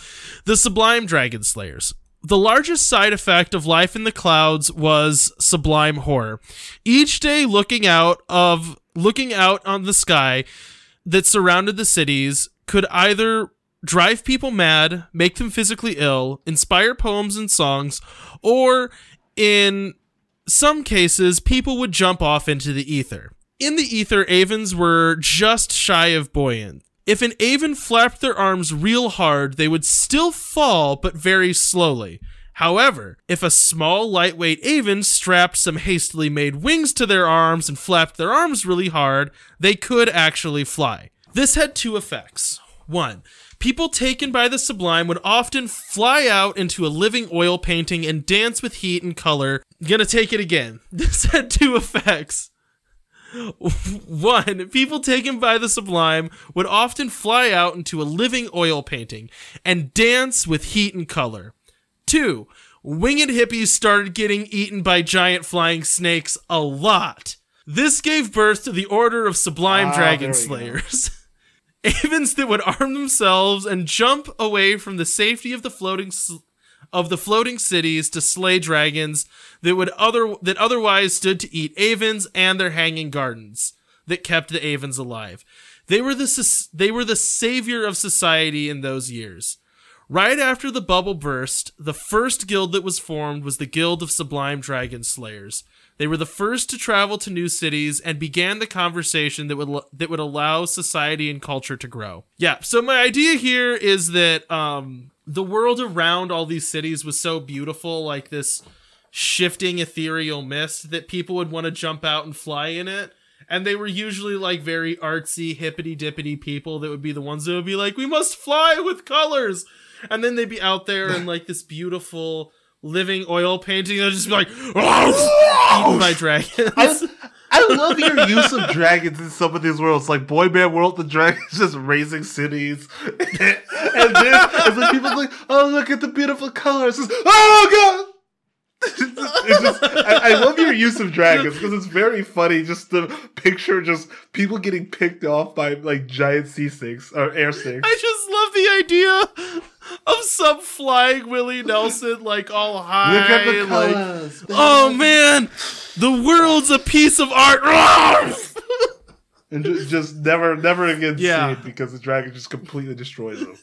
The Sublime Dragon Slayers. The largest side effect of life in the clouds was sublime horror. Each day looking out of looking out on the sky that surrounded the cities could either drive people mad, make them physically ill, inspire poems and songs, or in some cases, people would jump off into the ether. In the ether, Avens were just shy of buoyant. If an Aven flapped their arms real hard, they would still fall, but very slowly. However, if a small, lightweight Aven strapped some hastily made wings to their arms and flapped their arms really hard, they could actually fly. This had two effects. One, people taken by the sublime would often fly out into a living oil painting and dance with heat and color. Gonna take it again. This had two effects. One, people taken by the sublime would often fly out into a living oil painting and dance with heat and color. Two, winged hippies started getting eaten by giant flying snakes a lot. This gave birth to the Order of Sublime Ah, Dragon. Slayers. Avens that would arm themselves and jump away from the safety of the floating s- of the floating cities to slay dragons that would other that otherwise stood to eat avens and their hanging gardens that kept the avens alive. They were the they were the savior of society in those years. Right after the bubble burst, the first guild that was formed was the Guild of Sublime Dragon Slayers. They were the first to travel to new cities and began the conversation that would that would allow society and culture to grow. Yeah, so my idea here is that um the world around all these cities was so beautiful like this shifting ethereal mist that people would want to jump out and fly in it. And they were usually like very artsy, hippity dippity people that would be the ones that would be like, we must fly with colors. And then they'd be out there in like this beautiful living oil painting. They'll just be like, eaten by dragons. I, I love your use of dragons in some of these worlds, like Boy Band World. The dragons just raising cities, and then and then people like, "Oh, look at the beautiful colors!" It's, oh god. It's just, I, I love your use of dragons because it's very funny. Just the picture just people getting picked off by like giant sea snakes or air snakes. I just love the idea of some flying Willie Nelson, like all high. Look at the like, oh man, the world's a piece of art. and just, just never, never again Yeah. see it because the dragon just completely destroys them.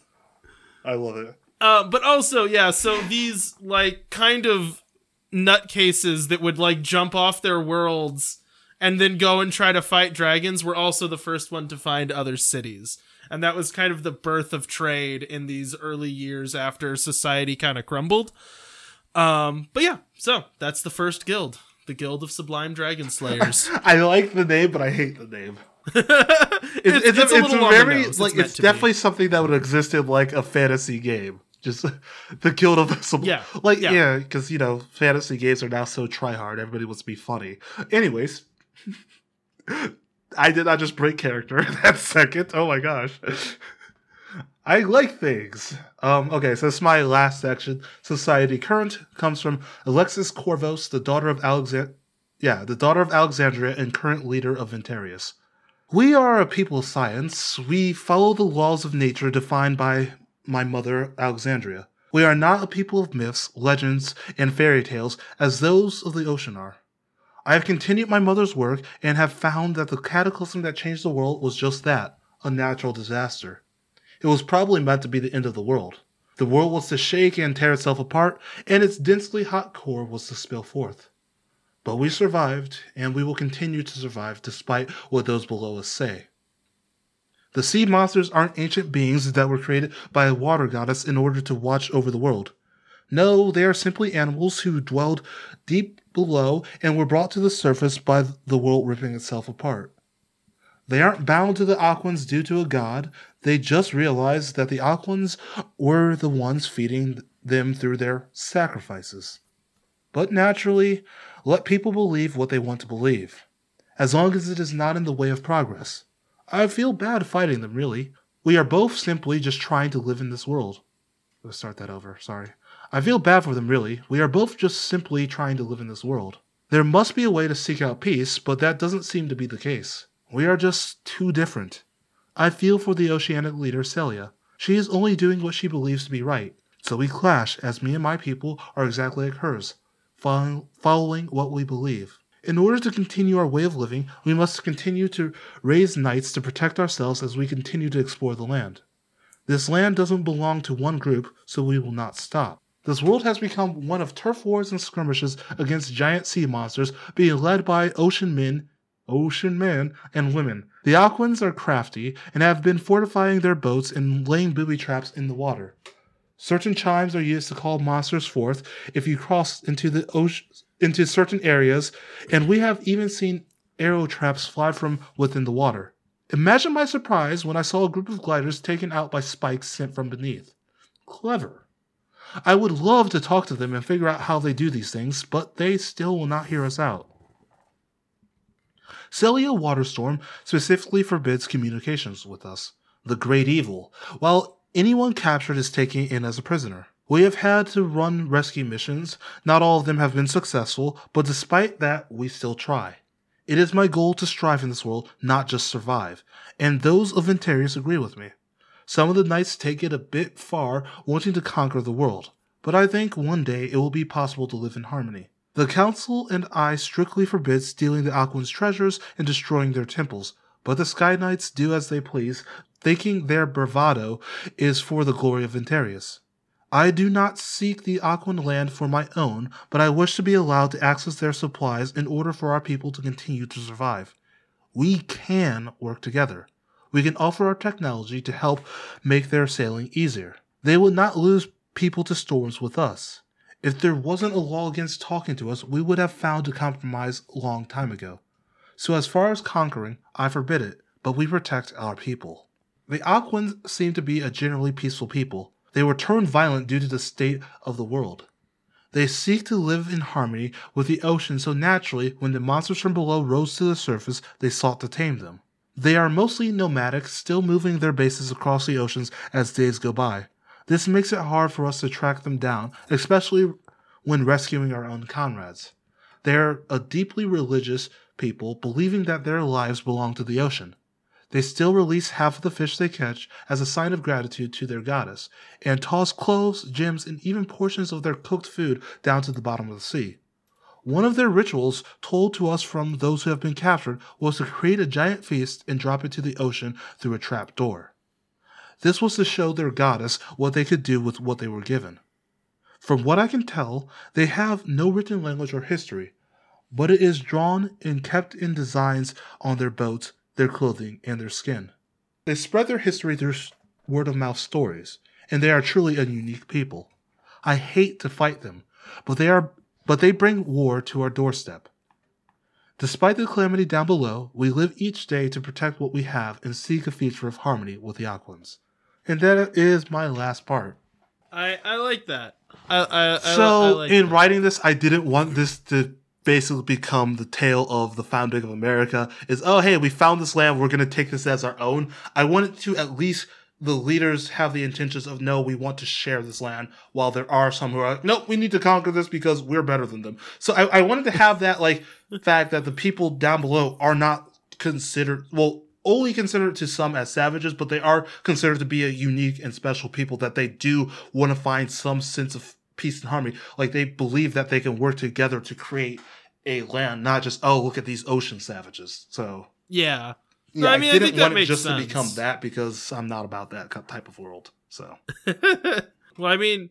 I love it. Uh, but also, yeah, so these like kind of nutcases that would like jump off their worlds and then go and try to fight dragons were also the first one to find other cities. And that was kind of the birth of trade in these early years after society kind of crumbled. Um, but yeah, so that's the first guild, the Guild of Sublime Dragon Slayers. I like the name, but I hate the name. it's, It's, it's, it's it's a on very nose. like it's to be. definitely something that would exist in like a fantasy game. Just the guild of the sub- Yeah, like yeah. yeah, because you know fantasy games are now so try hard. Everybody wants to be funny. Anyways, I did not just break character that second. Oh my gosh. I like things. Um, okay, so this is my last section. Society current comes from Alexis Corvos, the daughter of Alexand yeah, the daughter of Alexandria and current leader of Ventarius. We are a people of science. We follow the laws of nature defined by my mother, Alexandria. We are not a people of myths, legends, and fairy tales as those of the ocean are. I have continued my mother's work and have found that the cataclysm that changed the world was just that a natural disaster. It was probably meant to be the end of the world. The world was to shake and tear itself apart, and its densely hot core was to spill forth. But we survived, and we will continue to survive despite what those below us say. The sea monsters aren't ancient beings that were created by a water goddess in order to watch over the world. No, they are simply animals who dwelled deep below and were brought to the surface by the world ripping itself apart. They aren't bound to the Aquans due to a god, they just realized that the Aquans were the ones feeding them through their sacrifices. But naturally, let people believe what they want to believe, as long as it is not in the way of progress. I feel bad fighting them, really. We are both simply just trying to live in this world. Let's start that over, sorry. I feel bad for them, really. We are both just simply trying to live in this world. There must be a way to seek out peace, but that doesn't seem to be the case. We are just too different. I feel for the oceanic leader, Celia. She is only doing what she believes to be right, so we clash as me and my people are exactly like hers, following what we believe. In order to continue our way of living, we must continue to raise knights to protect ourselves as we continue to explore the land. This land doesn't belong to one group, so we will not stop. This world has become one of turf wars and skirmishes against giant sea monsters being led by ocean men, ocean men, and women. The Aquans are crafty and have been fortifying their boats and laying booby traps in the water. Certain chimes are used to call monsters forth if you cross into the ocean into certain areas, and we have even seen arrow traps fly from within the water. Imagine my surprise when I saw a group of gliders taken out by spikes sent from beneath. Clever. I would love to talk to them and figure out how they do these things, but they still will not hear us out. Celia Waterstorm specifically forbids communications with us, the great evil, while anyone captured is taken in as a prisoner. We have had to run rescue missions. Not all of them have been successful, but despite that, we still try. It is my goal to strive in this world, not just survive, and those of Ventarius agree with me. Some of the knights take it a bit far, wanting to conquer the world, but I think one day it will be possible to live in harmony. The Council and I strictly forbid stealing the Aquans' treasures and destroying their temples, but the Sky Knights do as they please, thinking their bravado is for the glory of Ventarius. I do not seek the Aquan land for my own, but I wish to be allowed to access their supplies in order for our people to continue to survive. We can work together. We can offer our technology to help make their sailing easier. They would not lose people to storms with us. If there wasn't a law against talking to us, we would have found a compromise long time ago. So, as far as conquering, I forbid it, but we protect our people. The Aquans seem to be a generally peaceful people. They were turned violent due to the state of the world. They seek to live in harmony with the ocean, so naturally, when the monsters from below rose to the surface, they sought to tame them. They are mostly nomadic, still moving their bases across the oceans as days go by. This makes it hard for us to track them down, especially when rescuing our own comrades. They are a deeply religious people, believing that their lives belong to the ocean. They still release half of the fish they catch as a sign of gratitude to their goddess, and toss clothes, gems, and even portions of their cooked food down to the bottom of the sea. One of their rituals, told to us from those who have been captured, was to create a giant feast and drop it to the ocean through a trap door. This was to show their goddess what they could do with what they were given. From what I can tell, they have no written language or history, but it is drawn and kept in designs on their boats, their clothing, and their skin. They spread their history through word of mouth stories, and they are truly a unique people. I hate to fight them, but they are but they bring war to our doorstep. Despite the calamity down below, we live each day to protect what we have and seek a future of harmony with the Aquans. And that is my last part. I I like that. I I, I so like in that. writing this, I didn't want this to basically become the tale of the founding of America. Is oh hey, we found this land, we're gonna take this as our own. I wanted to at least the leaders have the intentions of no, we want to share this land, while there are some who are like, nope, we need to conquer this because we're better than them. So I, I wanted to have that like fact that the people down below are not considered well only considered to some as savages, but they are considered to be a unique and special people that they do want to find some sense of peace and harmony. Like they believe that they can work together to create a land, not just oh look at these ocean savages. So yeah. Yeah, No, I I, mean, I didn't think that want it makes just sense. to become that because I'm not about that type of world. So well, I mean,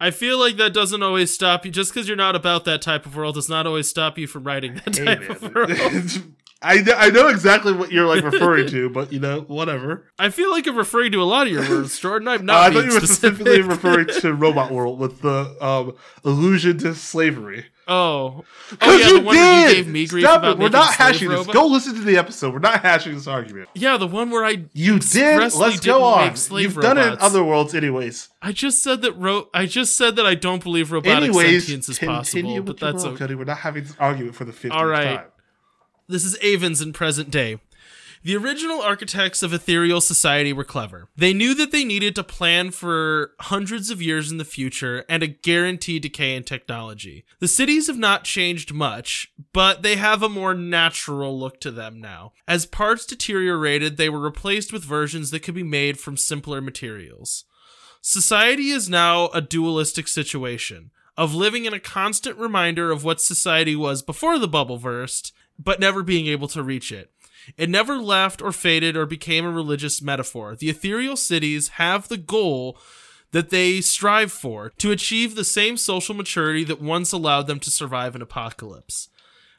I feel like that doesn't always stop you. Just because you're not about that type of world does not always stop you from writing that Hey, type man. of world. I kn- I know exactly what you're like referring to, but you know whatever. I feel like I'm referring to a lot of your words, Jordan. I'm Uh, not. I thought you were specifically referring to Robot World with the um, allusion to slavery. Oh, oh Because yeah, you the one did. you gave me grief Stop about it. We're not hashing this. robots. Go listen to the episode. We're not hashing this argument. Yeah, the one where I You did. Let's go on. You've done it in other worlds, anyways. I just said that ro- I just said that I don't believe robotic anyways, sentience is possible, but that's okay. We're not having this argument for the 50th All right. time. This is Avens in present day. The original architects of Ethereal Society were clever. They knew that they needed to plan for hundreds of years in the future and a guaranteed decay in technology. The cities have not changed much, but they have a more natural look to them now. As parts deteriorated, they were replaced with versions that could be made from simpler materials. Society is now a dualistic situation of living in a constant reminder of what society was before the bubble burst, but never being able to reach it. It never left or faded or became a religious metaphor. The ethereal cities have the goal that they strive for to achieve the same social maturity that once allowed them to survive an apocalypse.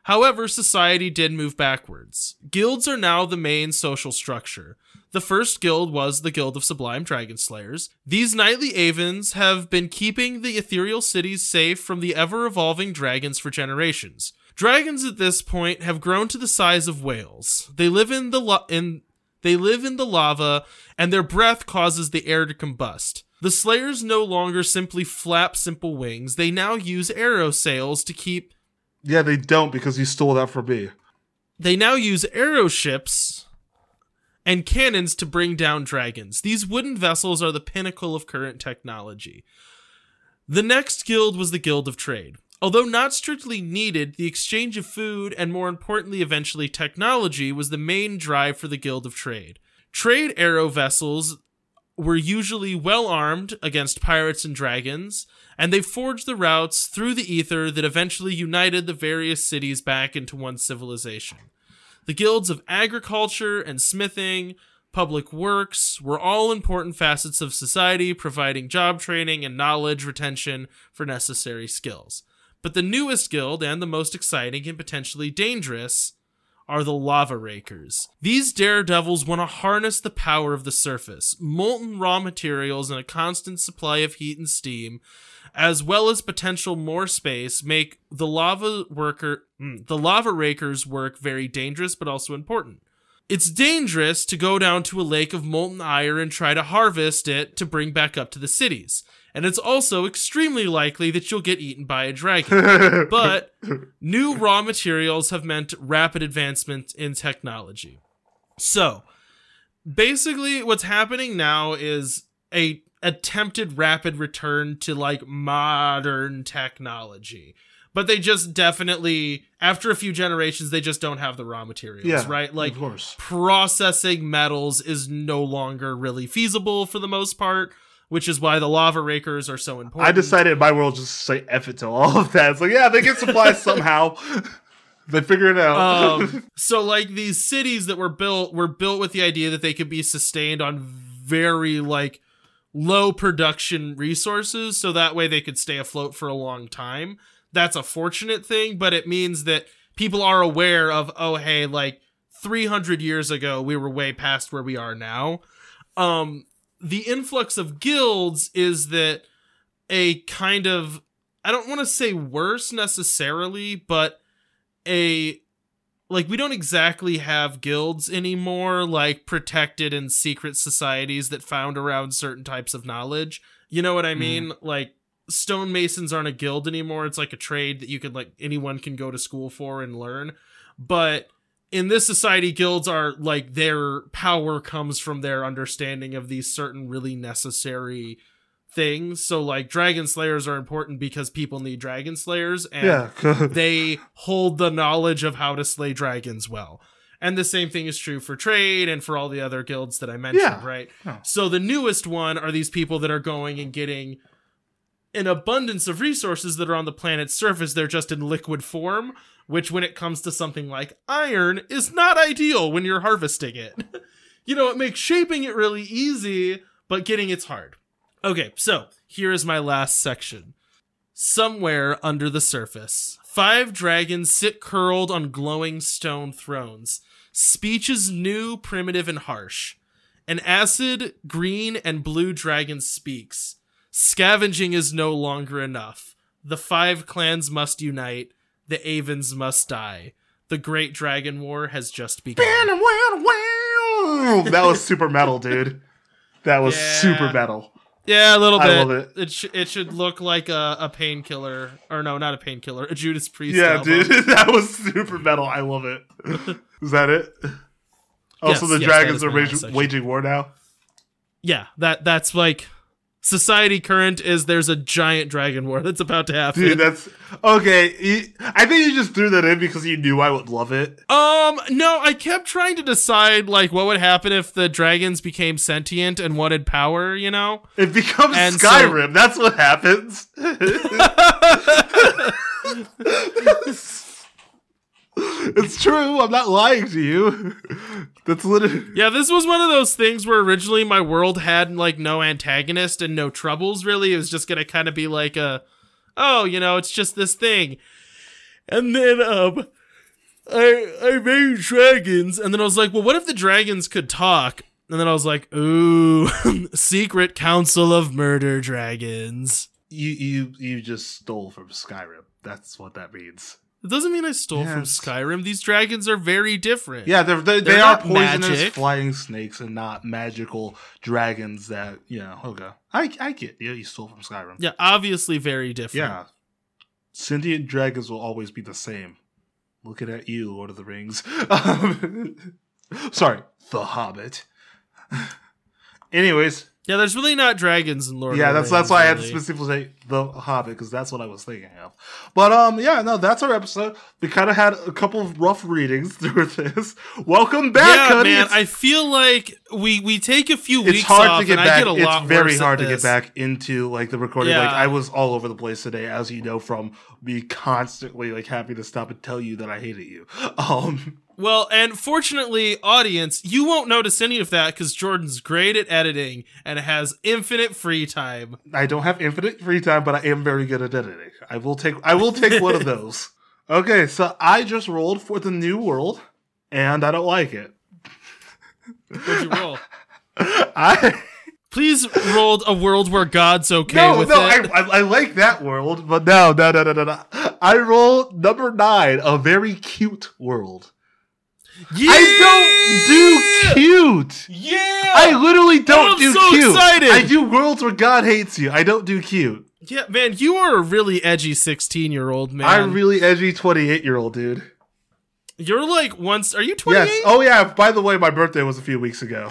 However, society did move backwards. Guilds are now the main social structure. The first guild was the Guild of Sublime Dragon Slayers. These knightly Avens have been keeping the ethereal cities safe from the ever evolving dragons for generations. Dragons at this point have grown to the size of whales. They live in the lo- in they live in the lava and their breath causes the air to combust. The Slayers no longer simply flap simple wings. They now use arrow sails to keep Yeah, they don't because you stole that from me. they now use arrow ships and cannons to bring down dragons. These wooden vessels are the pinnacle of current technology. The next guild was the Guild of Trade. Although not strictly needed, the exchange of food and more importantly, eventually technology was the main drive for the Guild of Trade. Trade arrow vessels were usually well armed against pirates and dragons, and they forged the routes through the ether that eventually united the various cities back into one civilization. The guilds of agriculture and smithing, public works were all important facets of society, providing job training and knowledge retention for necessary skills. But the newest guild, and the most exciting and potentially dangerous, are the lava rakers. These daredevils want to harness the power of the surface, molten raw materials, and a constant supply of heat and steam, as well as potential more space, make the lava worker, mm, the lava rakers' work very dangerous but also important. It's dangerous to go down to a lake of molten iron and try to harvest it to bring back up to the cities. And it's also extremely likely that you'll get eaten by a dragon. but new raw materials have meant rapid advancement in technology. So, basically what's happening now is a attempted rapid return to like modern technology. But they just definitely after a few generations they just don't have the raw materials, yeah, right? Like of course. processing metals is no longer really feasible for the most part, which is why the lava rakers are so important. I decided my world just say F it to all of that. It's like, yeah, they get supplies somehow. they figure it out. um, so like these cities that were built were built with the idea that they could be sustained on very like low production resources so that way they could stay afloat for a long time that's a fortunate thing but it means that people are aware of oh hey like 300 years ago we were way past where we are now um the influx of guilds is that a kind of i don't want to say worse necessarily but a like we don't exactly have guilds anymore like protected and secret societies that found around certain types of knowledge. You know what i hmm. mean? Like stonemasons aren't a guild anymore. It's like a trade that you could like anyone can go to school for and learn. But in this society guilds are like their power comes from their understanding of these certain really necessary things so like dragon slayers are important because people need dragon slayers and yeah. they hold the knowledge of how to slay dragons well. And the same thing is true for trade and for all the other guilds that I mentioned, Yeah. right? Oh. So the newest one are these people that are going and getting an abundance of resources that are on the planet's surface. They're just in liquid form, which when it comes to something like iron is not ideal when you're harvesting it. you know, it makes shaping it really easy, but getting it's hard. Okay, so here is my last section. Somewhere under the surface, five dragons sit curled on glowing stone thrones. Speech is new, primitive, and harsh. An acid, green, and blue dragon speaks. Scavenging is no longer enough. The five clans must unite. The Avens must die. The Great Dragon War has just begun. that was super metal, dude. That was Yeah. super metal. Yeah, a little I bit. love it. It, sh- it should look like a, a painkiller, or no, not a painkiller, a Judas Priest. Yeah, album. dude. That was super metal. I love it. Is that it? Oh, also, Yes, the yes, dragons are waging, waging war now. Yeah, that that's like society current is there's a giant dragon war that's about to happen. Dude, that's okay. I think you just threw that in because you knew I would love it. um, no, I kept trying to decide like what would happen if the dragons became sentient and wanted power. You know. It becomes And so- Skyrim. That's what happens. it's true. I'm not lying to you. That's literally. Yeah, this was one of those things where originally my world had like no antagonist and no troubles really. It was just gonna kind of be like a, oh, you know, it's just this thing. And then um I I made dragons, and then I was like, well, what if the dragons could talk? And then I was like, ooh, secret council of murder dragons. You you you just stole from Skyrim. That's what that means. It doesn't mean I stole from Skyrim. These dragons are very different. Yeah, they're, they They're they are poisonous magic. flying snakes and not magical dragons that you know. Okay, I I get you. You stole from Skyrim. Yeah, obviously very different. Yeah. Sentient dragons will always be the same. Looking at you, Lord of the Rings. Sorry, The Hobbit. Anyways, Yeah, there's really not dragons in Lord yeah, of the that's that's Rings, why I had to really. specifically say The Hobbit because that's what I was thinking of. But um, yeah, no, that's our episode. We kind of had a couple of rough readings through this. Welcome back, yeah, Cuddy. man. It's- I feel like we we take a few it's weeks hard off, to get and back. I get a lot it's very hard to get back into like the recording. Yeah. Like I was all over the place today, as you know from me constantly like happy to stop and tell you that I hated you. Um, Well, and fortunately, audience, you won't notice any of that because Jordan's great at editing and has infinite free time. I don't have infinite free time, but I am very good at editing. I will take I will take one of those. Okay, so I just rolled for the new world, and I don't like it. What'd you roll? I Please rolled a world where God's okay no with no I, it. I I like that world, but no no no no no no. I rolled number nine, a very cute world. yeah! I don't do cute. Yeah! I literally don't I'm do so cute. excited. I do worlds where God hates you. I don't do cute. Yeah, man, you are a really edgy 16 year old man. I'm really edgy 28 year old dude. You're like once. Are you 28? Yes. Oh yeah. By the way, my birthday was a few weeks ago.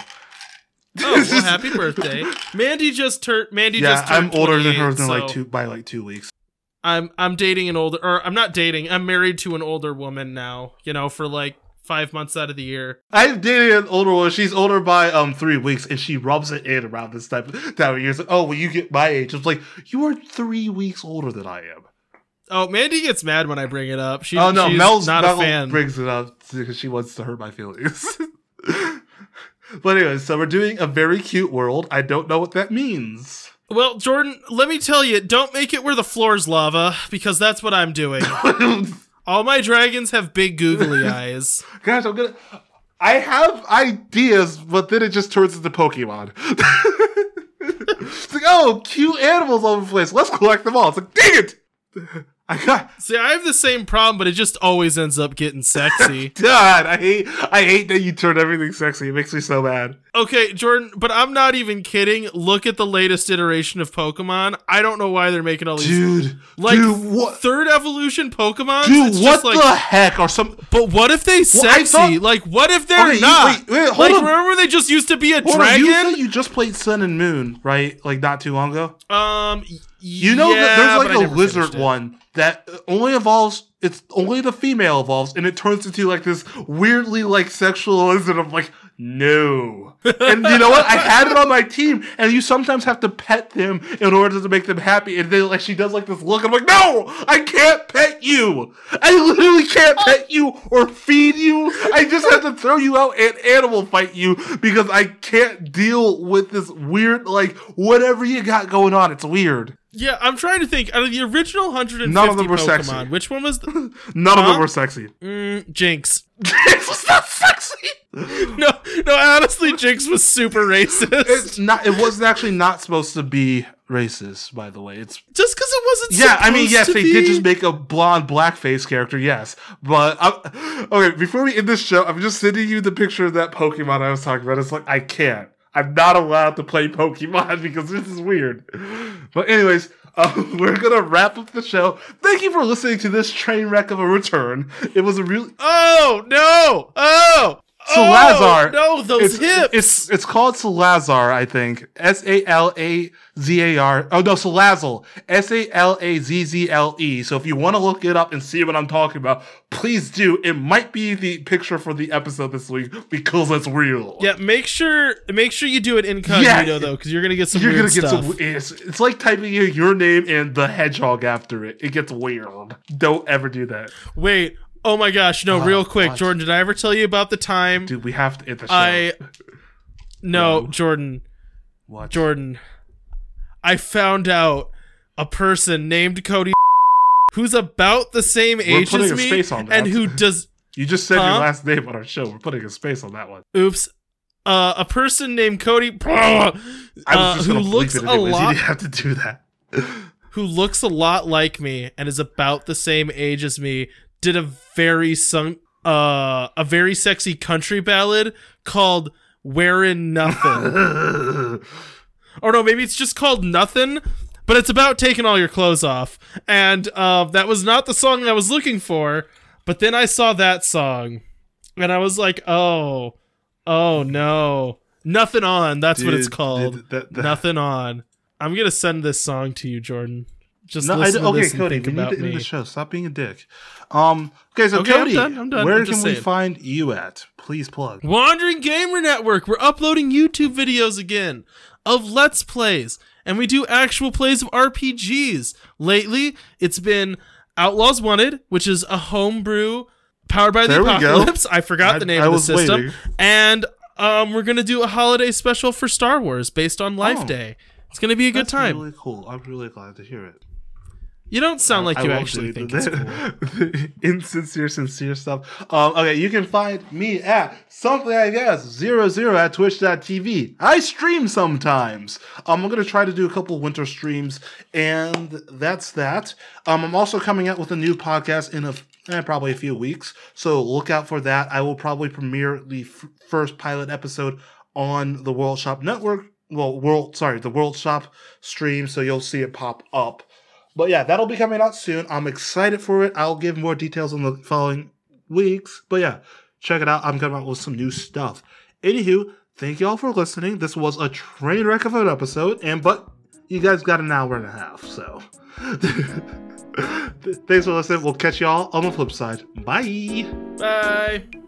Oh, well, happy birthday. Mandy just turned. Mandy yeah, just turned. I'm older than her 28, than like two by like two weeks. I'm I'm dating an older, or I'm not dating. I'm married to an older woman now. You know, for like five months out of the year. I've dated an older one. She's older by um three weeks, and she rubs it in around this type time of year. It's like, oh, well, you get my age. It's like you are three weeks older than I am. Oh, Mandy gets mad when I bring it up. She, oh no, she's Mel's not Mel a fan. brings it up because she wants to hurt my feelings. but anyway, so we're doing a very cute world. I don't know what that means. well, Jordan, let me tell you, don't make it where the floor's lava because that's what I'm doing. All my dragons have big googly eyes. Gosh, I'm gonna. I have ideas, but then it just turns into Pokemon. it's like, oh, cute animals all over the place. Let's collect them all. It's like, dang it! I got See, I have the same problem, but it just always ends up getting sexy. God. I hate. I hate that you turn everything sexy. It makes me so mad. Okay, Jordan, but I'm not even kidding. Look at the latest iteration of Pokemon. I don't know why they're making all these Dude, like dude, what? third evolution Pokemon. Dude, what like, the heck are some? But what if they Well, sexy? thought- like, what if they're Okay, you- not? wait, wait, hold like, on. remember they just used to be a Hold on, you dragon? you just played Sun and Moon, right? Like not too long ago. um, You know yeah, that there's like a lizard one that only evolves. It's only the female evolves, and it turns into like this weirdly like sexual lizard. I'm like, no. and you know what? I had it on my team, and you sometimes have to pet them in order to make them happy. And then like she does like this look. I'm like, no, I can't pet you. I literally can't pet you or feed you. I just have to throw you out and animal fight you because I can't deal with this weird like whatever you got going on. It's weird. Yeah, I'm trying to think. Out of the original 150 None of them were Pokemon, sexy. which one was the None of them were sexy. mm, Jynx? it's not sexy. No, no. Honestly, Jynx was super racist. It's not. It wasn't actually not supposed to be racist. By the way, it's just because it wasn't. yeah. I mean, yes, they be. did just make a blonde blackface character. Yes, but I'm, okay. Before we end this show, I'm just sending you the picture of that Pokemon I was talking about. It's like I can't. I'm not allowed to play Pokemon because this is weird. But anyways. Um, we're gonna wrap up the show. Thank you for listening to this train wreck of a return. It was a really Oh no! Oh. Salazar. Oh, no, those it's, hips. It's it's called Salazar, I think. S A L A Z A R. Oh no, Salazzle. S A L A Z Z L E. So if you want to look it up and see what I'm talking about, please do. It might be the picture for the episode this week because it's real. yeah, make sure make sure you do it in incognito Yeah. though, because you're gonna get some You're weird gonna get stuff. some. It's, it's like typing in your name and the hedgehog after it. It gets weird. Don't ever do that. Wait, Oh my gosh, no, Oh, real quick, what? Jordan, did I ever tell you about the time Dude, we have to hit the show. I No. Jordan, what? Jordan. I found out a person named Cody who's about the same age as me and who does You just said Huh? your last name on our show. We're putting a space on that one. oops uh, a person named Cody uh, I was just who looks a. You lot didn't have to do that. who looks a lot like me and is about the same age as me did a very sung uh a very sexy country ballad called Wearin' Nothing. or no, maybe it's just called Nothing, but it's about taking all your clothes off. And uh that was not the song I was looking for, but then I saw that song and I was like, "Oh, oh no. Nothing on. That's what it's called. dude, that- that- Nothing on." I'm going to send this song to you, Jordan. Just No, I, okay, Cody, we need to end the show. Stop being a dick. Um, okay, so Okay, I'm Cody, done, I'm done. where I'm can we find you at? Please plug. Wandering Gamer Network. We're uploading YouTube videos again of Let's Plays, and we do actual plays of RPGs. Lately, it's been Outlaws Wanted, which is a homebrew powered by the There go. apocalypse. I forgot I- the name I of the system. waiting. And um, we're gonna do a holiday special for Star Wars based on Life Oh. Day. It's gonna be a good That's time. Really cool. I'm really glad to hear it. You don't sound like I you actually think it's cool. insincere, sincere stuff. Um, okay, you can find me at something I guess zero zero at twitch.tv. I stream sometimes. Um, I'm gonna try to do a couple winter streams, and that's that. Um, I'm also coming out with a new podcast in a eh, probably a few weeks, so look out for that. I will probably premiere the f- first pilot episode on the World Shop Network. Well, World, sorry, the World Shop stream, so you'll see it pop up. But yeah, that'll be coming out soon. I'm excited for it. I'll give more details in the following weeks. But yeah, check it out. I'm coming out with some new stuff. Anywho, thank you all for listening. This was a train wreck of an episode, and but you guys got an hour and a half, so thanks for listening. We'll catch y'all on the flip side. Bye. Bye.